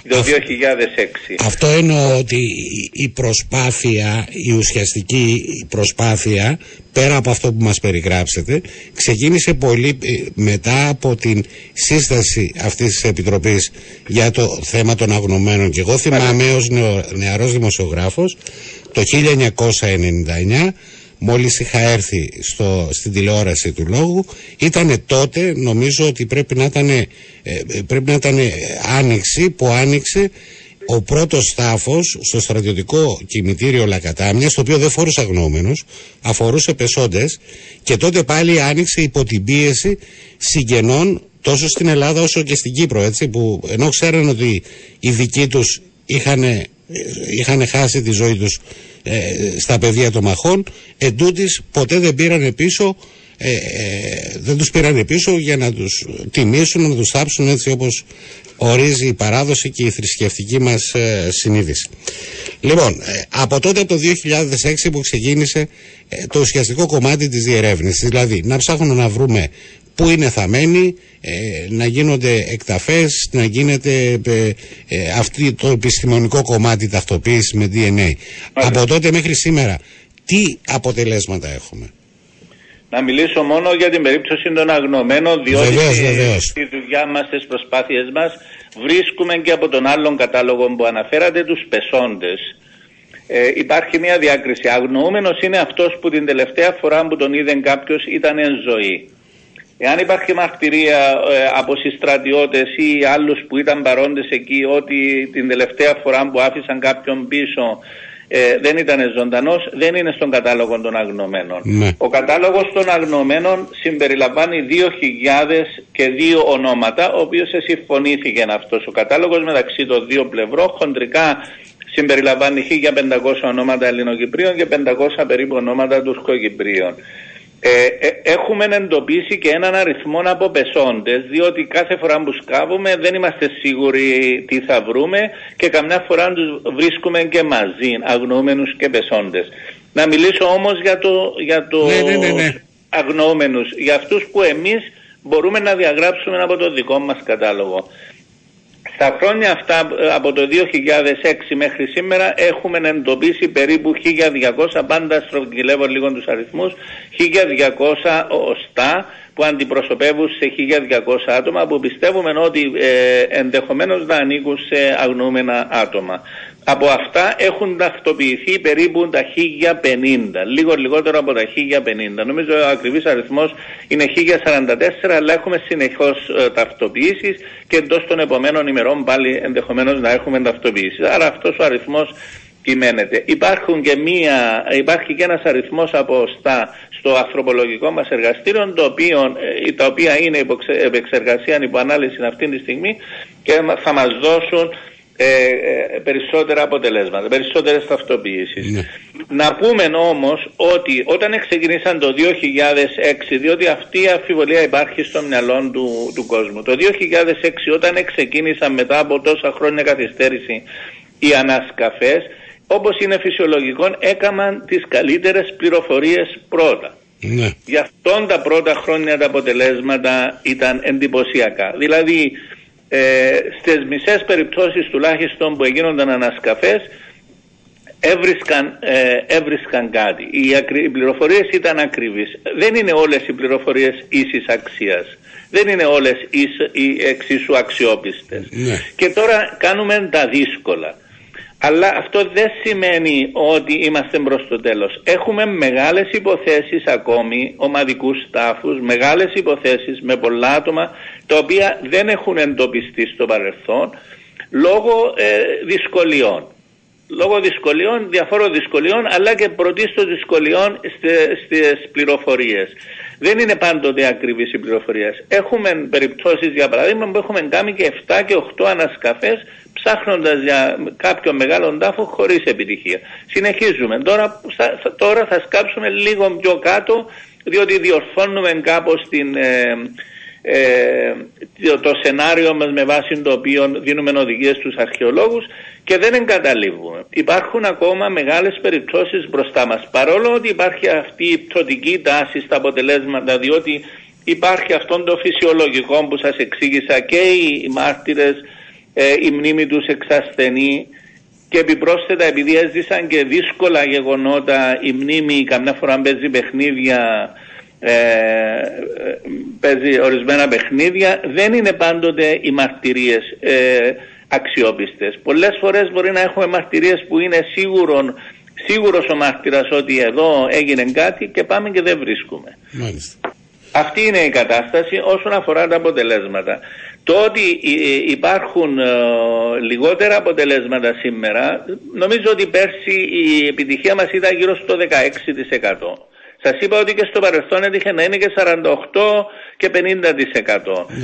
το Αυτό- 2006. Αυτό εννοώ ότι η- η προσπάθεια, η ουσιαστική προσπάθεια, πέρα από αυτό που μας περιγράψετε, ξεκίνησε πολύ ε, μετά από την σύσταση αυτής της Επιτροπής για το θέμα των αγνωμένων. Και εγώ θυμάμαι ως νεο, νεαρός δημοσιογράφος το 1999 μόλις είχα έρθει στο, στην τηλεόραση του λόγου ήταν τότε νομίζω ότι πρέπει να ήταν, ε, ε, πρέπει να ήταν άνοιξη που άνοιξε ο πρώτος τάφος στο στρατιωτικό κημητήριο Λακατάμια, το οποίο δεν φορούσε αγνώμενους, αφορούσε πεσόντες και τότε πάλι άνοιξε υπό την πίεση συγγενών τόσο στην Ελλάδα όσο και στην Κύπρο, έτσι, που ενώ ξέραν ότι οι δικοί τους είχαν, είχαν χάσει τη ζωή τους ε, στα πεδία των μαχών, εντούτοις ποτέ δεν πήραν πίσω ε, ε, δεν τους πήραν πίσω για να τους τιμήσουν, να τους θάψουν έτσι όπως ορίζει η παράδοση και η θρησκευτική μας ε, συνείδηση. Λοιπόν, ε, από τότε από το 2006 που ξεκίνησε ε, το ουσιαστικό κομμάτι της διερεύνησης, δηλαδή να ψάχνουμε να βρούμε πού είναι θαμένοι, να γίνονται εκταφές, να γίνεται αυτή το επιστημονικό κομμάτι ταυτοποίησης με DNA. Από τότε μέχρι σήμερα, τι αποτελέσματα έχουμε; Να μιλήσω μόνο για την περίπτωση των αγνωμένων, διότι Βεβαίως, βεβαίως. στη δουλειά μας, στις προσπάθειες μας, βρίσκουμε και από τον άλλον κατάλογο που αναφέρατε τους πεσόντες. Ε, υπάρχει μια διάκριση. Αγνοούμενος είναι αυτός που την τελευταία φορά που τον είδε κάποιος ήταν εν ζωή. Εάν υπάρχει μαρτυρία ε, από συστρατιώτες ή άλλους που ήταν παρόντες εκεί ότι την τελευταία φορά που άφησαν κάποιον πίσω ε, δεν ήταν ζωντανός, δεν είναι στον κατάλογο των αγνωμένων. Ναι. Ο κατάλογος των αγνωμένων συμπεριλαμβάνει 2.000 και δύο ονόματα, ο οποίος συμφωνήθηκε αυτός ο κατάλογος μεταξύ των δύο πλευρών. Χοντρικά συμπεριλαμβάνει 1.500 ονόματα Ελληνοκυπρίων και 500 περίπου ονόματα Τουρκοκυπρίων. Ε, ε, έχουμε εντοπίσει και έναν αριθμό από πεσόντες διότι κάθε φορά που σκάβουμε δεν είμαστε σίγουροι τι θα βρούμε και καμιά φορά τους βρίσκουμε και μαζί αγνοούμενους και πεσόντες. Να μιλήσω όμως για το, για το Ναι, ναι, ναι, ναι. αγνοούμενους, για αυτούς που εμείς μπορούμε να διαγράψουμε από το δικό μας κατάλογο. Στα χρόνια αυτά ε, από το 2006 μέχρι σήμερα έχουμε εντοπίσει περίπου 1200 πάντα στρογγυλεύω λίγο τους αριθμούς 1200 οστά που αντιπροσωπεύουν σε 1200 άτομα που πιστεύουμε ότι ε, ενδεχομένως να ανήκουν σε αγνοούμενα άτομα. Από αυτά έχουν ταυτοποιηθεί περίπου τα 1050, λίγο λιγότερο από τα 1050. Νομίζω ο ακριβής αριθμός είναι 1044, αλλά έχουμε συνεχώς ε, ταυτοποιήσεις και εντός των επομένων ημερών πάλι ενδεχομένως να έχουμε ταυτοποιήσεις. Άρα αυτός ο αριθμός κυμαίνεται. Υπάρχουν και μία, υπάρχει και ένας αριθμός από οστά στο ανθρωπολογικό μας εργαστήριο, το οποίο, ε, τα οποία είναι υπό ξε- επεξεργασία, υπό ανάλυση αυτή τη στιγμή και μα- θα μας δώσουν ε, ε, περισσότερα αποτελέσματα, περισσότερες ταυτοποιήσεις. Ναι. Να πούμε όμως ότι όταν ξεκινήσαν το 2006, διότι αυτή η αμφιβολία υπάρχει στο μυαλό του, του κόσμου, το 2006 όταν ξεκίνησαν μετά από τόσα χρόνια καθυστέρηση οι ανασκαφές, όπως είναι φυσιολογικό, έκαναν τις καλύτερες πληροφορίες πρώτα. Ναι. Γι' αυτόν τα πρώτα χρόνια τα αποτελέσματα ήταν εντυπωσιακά. Δηλαδή, ε, στις μισές περιπτώσεις τουλάχιστον που έγινονταν ανασκαφές, έβρισκαν, ε, έβρισκαν κάτι. Οι, ακρι, οι πληροφορίες ήταν ακριβείς. Δεν είναι όλες οι πληροφορίες ίσης αξίας. Δεν είναι όλες ίσ- οι εξίσου αξιόπιστες. Ναι. Και τώρα κάνουμε τα δύσκολα. Αλλά αυτό δεν σημαίνει ότι είμαστε προς το τέλος. Έχουμε μεγάλες υποθέσεις ακόμη, ομαδικούς στάφους, μεγάλες υποθέσεις με πολλά άτομα, τα οποία δεν έχουν εντοπιστεί στο παρελθόν, λόγω ε, δυσκολιών. Λόγω δυσκολιών, διαφόρων δυσκολιών, αλλά και πρωτίστως δυσκολιών στε- στις πληροφορίες. Δεν είναι πάντοτε ακριβείς οι πληροφορίες. Έχουμε περιπτώσεις, για παράδειγμα, που έχουμε κάνει και 7 και 8 ανασκαφές ψάχνοντας για κάποιο μεγάλο τάφο χωρίς επιτυχία. Συνεχίζουμε. Τώρα, θα- θα- τώρα θα σκάψουμε λίγο πιο κάτω, διότι διορθώνουμε κάπως την, ε, ε, το, το σενάριο μας με βάση το οποίο δίνουμε οδηγίες στους αρχαιολόγους και δεν εγκαταλείπουμε. Υπάρχουν ακόμα μεγάλες περιπτώσεις μπροστά μας παρόλο ότι υπάρχει αυτή η πτωτική τάση στα αποτελέσματα διότι υπάρχει αυτό το φυσιολογικό που σας εξήγησα και οι μάρτυρες ε, η μνήμη τους εξασθενεί και επιπρόσθετα επειδή έζησαν και δύσκολα γεγονότα η μνήμη καμιά φορά παίζει παιχνίδια ε, ε, παίζει ορισμένα παιχνίδια δεν είναι πάντοτε οι μαρτυρίες ε, αξιόπιστες πολλές φορές μπορεί να έχουμε μαρτυρίες που είναι σίγουρον, σίγουρος ο μάρτυρας ότι εδώ έγινε κάτι και πάμε και δεν βρίσκουμε Μάλιστα. αυτή είναι η κατάσταση όσον αφορά τα αποτελέσματα. Το ότι ε, υπάρχουν ε, λιγότερα αποτελέσματα σήμερα, νομίζω ότι πέρσι η επιτυχία μας ήταν γύρω στο 16%. Σας είπα ότι και στο παρελθόν έτυχε να είναι και 48% και 50%.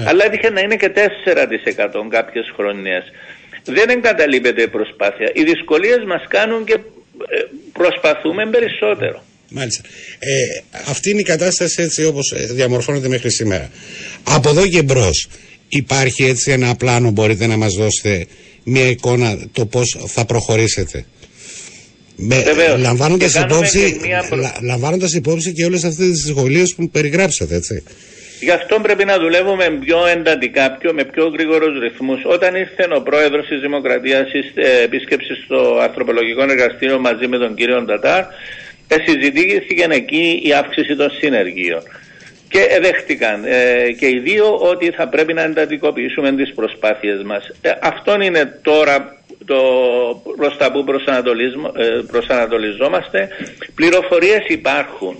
Αλλά έτυχε να είναι και 4% κάποιες χρονιές. Δεν εγκαταλείπεται η προσπάθεια. Οι δυσκολίες μας κάνουν και ε, προσπαθούμε περισσότερο. Μάλιστα. Ε, αυτή είναι η κατάσταση έτσι όπως ε, διαμορφώνεται μέχρι σήμερα. Από εδώ και μπρος υπάρχει έτσι ένα πλάνο μπορείτε να μας δώσετε μια εικόνα το πώς θα προχωρήσετε. Με, λαμβάνοντας, υπόψη, μια... λαμβάνοντας υπόψη και όλες αυτές τις δυσκολίες που περιγράψατε έτσι. Γι' αυτό πρέπει να δουλεύουμε πιο εντατικά, πιο, με πιο γρήγορους ρυθμούς. Όταν ήρθε ο πρόεδρος της Δημοκρατίας ε, επίσκεψη στο ανθρωπολογικό εργαστήριο μαζί με τον κύριο Ντατάρ, ε, συζητήθηκε εκεί η αύξηση των συνεργείων. Και δέχτηκαν ε, και οι δύο ότι θα πρέπει να εντατικοποιήσουμε τις προσπάθειες μας. Ε, αυτό είναι τώρα το προς τα που προσανατολιζόμαστε. Πληροφορίες υπάρχουν.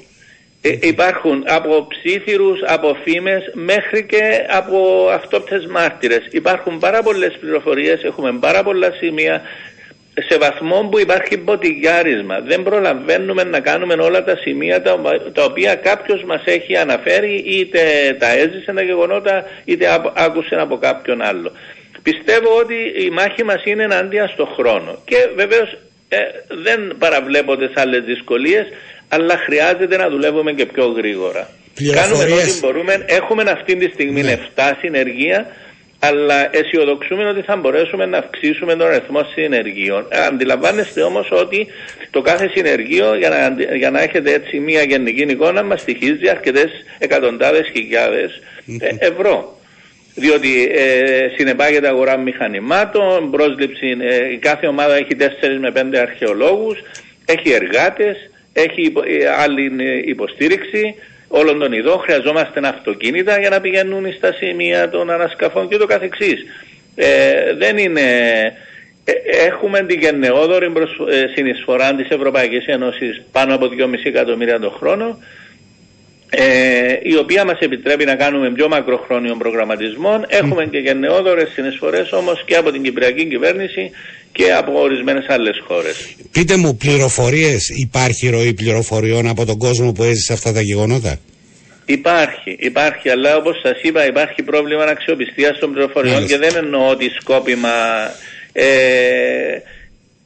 υπάρχουν από ψήθυρους, από φήμες μέχρι και από αυτόπτες μάρτυρες. Υπάρχουν πάρα πολλές πληροφορίες, έχουμε πάρα πολλά σημεία σε βαθμό που υπάρχει μποτιγιάρισμα. Δεν προλαβαίνουμε να κάνουμε όλα τα σημεία τα, τα οποία κάποιος μας έχει αναφέρει είτε τα έζησε τα γεγονότα είτε άκουσε από κάποιον άλλο. Πιστεύω ότι η μάχη μας είναι ενάντια στο χρόνο και βεβαίως ε, δεν παραβλέπονται σε άλλες δυσκολίες αλλά χρειάζεται να δουλεύουμε και πιο γρήγορα. Κάνουμε ό,τι μπορούμε. Έχουμε αυτή τη στιγμή ναι. 7 συνεργεία αλλά αισιοδοξούμε ότι θα μπορέσουμε να αυξήσουμε τον αριθμό συνεργείων. Ε, αντιλαμβάνεστε όμως ότι το κάθε συνεργείο για να, για να έχετε έτσι μια γενική εικόνα μας στοιχίζει αρκετές εκατοντάδες χιλιάδες ε, ευρώ. Διότι ε, συνεπάγεται αγορά μηχανημάτων, πρόσληψη, ε, κάθε ομάδα έχει 4 με 5 αρχαιολόγους, έχει εργάτες, έχει άλλη υποστήριξη, όλων των ειδών χρειαζόμαστε αυτοκίνητα για να πηγαίνουν στα σημεία των ανασκαφών και το καθεξής. Ε, δεν είναι... Ε, έχουμε την γενναιόδορη ε, συνεισφορά της Ευρωπαϊκής Ένωσης πάνω από 2,5 εκατομμύρια το χρόνο ε, η οποία μας επιτρέπει να κάνουμε πιο μακροχρόνιο προγραμματισμό. Έχουμε και γενναιόδορες συνεισφορές όμως και από την Κυπριακή Κυβέρνηση και από ορισμένες άλλες χώρες. Πείτε μου πληροφορίες, υπάρχει ροή πληροφοριών από τον κόσμο που έζησε αυτά τα γεγονότα; Υπάρχει, υπάρχει, αλλά όπως σας είπα υπάρχει πρόβλημα αξιοπιστίας των πληροφοριών και δεν εννοώ ότι σκόπιμα... Ε,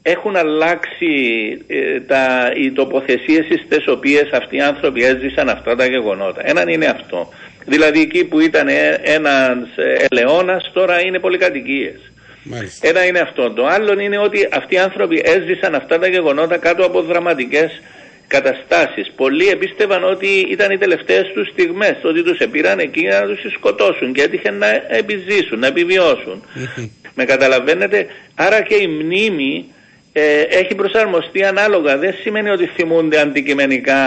έχουν αλλάξει ε, τα, οι τοποθεσίες στις οποίες αυτοί οι άνθρωποι έζησαν αυτά τα γεγονότα. Έναν είναι αυτό. Δηλαδή εκεί που ήταν ε, ένας ελαιώνας τώρα είναι πολυκατοικίες. Ένα είναι αυτό. Το άλλο είναι ότι αυτοί οι άνθρωποι έζησαν αυτά τα γεγονότα κάτω από δραματικές καταστάσεις. Πολλοί επίστευαν ότι ήταν οι τελευταίες τους στιγμές, ότι τους επήραν εκεί να τους σκοτώσουν και έτυχε να επιζήσουν, να επιβιώσουν. Με καταλαβαίνετε, άρα και η μνήμη ε, έχει προσαρμοστεί ανάλογα. Δεν σημαίνει ότι θυμούνται αντικειμενικά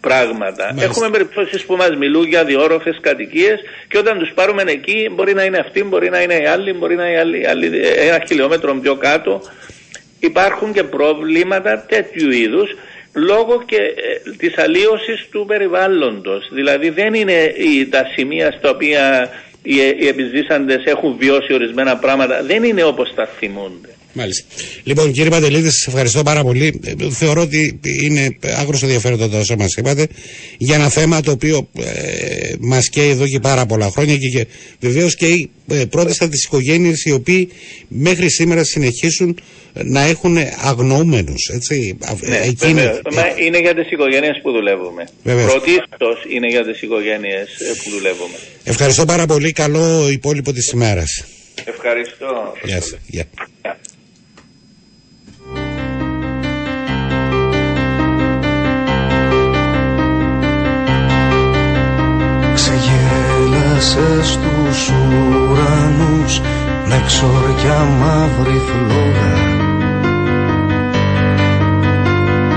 πράγματα. Μάλιστα. Έχουμε περιπτώσεις που μας μιλούν για διόροφες κατοικίες και όταν τους πάρουμε εκεί, μπορεί να είναι αυτοί, μπορεί να είναι οι άλλοι, μπορεί να είναι άλλοι, άλλοι ένα χιλιόμετρο πιο κάτω. Υπάρχουν και προβλήματα τέτοιου είδους λόγω και ε, της αλλίωσης του περιβάλλοντος. Δηλαδή δεν είναι η, τα σημεία στα οποία οι, οι επιζήσαντες έχουν βιώσει ορισμένα πράγματα, δεν είναι όπως τα θυμούνται. Μάλιστα. Λοιπόν, κύριε Παντελίδη, σας ευχαριστώ πάρα πολύ. Ε, θεωρώ ότι είναι άκρο ενδιαφέροντα το όσο μας είπατε για ένα θέμα το οποίο ε, μας καίει εδώ και πάρα πολλά χρόνια και, και βεβαίως καίει ε, πρώτα από τις οικογένειες οι οποίοι μέχρι σήμερα συνεχίσουν να έχουν αγνοούμενους. Ναι, είναι, είναι για τις οικογένειες που δουλεύουμε. Πρωτίστως είναι για τις οικογένειες ε, που δουλεύουμε. Ευχαριστώ πάρα πολύ. Καλό υπόλοιπο της ημέρας. Ευχαριστώ. Γεια σας. Ξεγέλασε στους ουρανούς με ξόρια μαύρη φλόγα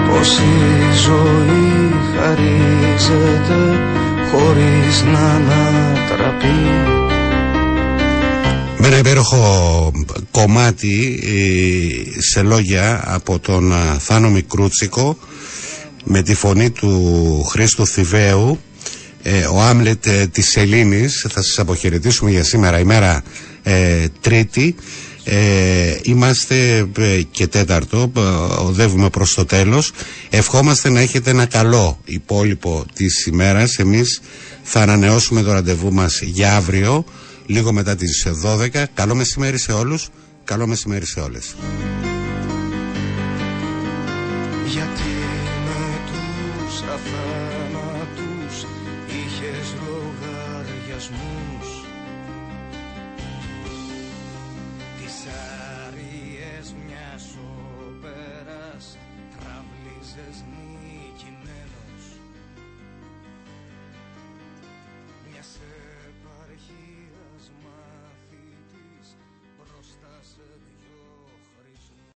πως η ζωή χαρίζεται χωρίς να ανατραπεί. Με ένα υπέροχο κομμάτι ε, σε λόγια από τον ε, Θάνο Μικρούτσικο με τη φωνή του Χρήστου Θηβαίου ε, ο Άμλετ ε, της Σελήνης θα σας αποχαιρετήσουμε για σήμερα ημέρα ε, Τρίτη ε, είμαστε ε, και τέταρτο, ε, οδεύουμε προς το τέλος. Ευχόμαστε να έχετε ένα καλό υπόλοιπο της ημέρας. Εμείς θα ανανεώσουμε το ραντεβού μας για αύριο, λίγο μετά τις 12. Καλό μεσημέρι σε όλους, καλό μεσημέρι σε όλες.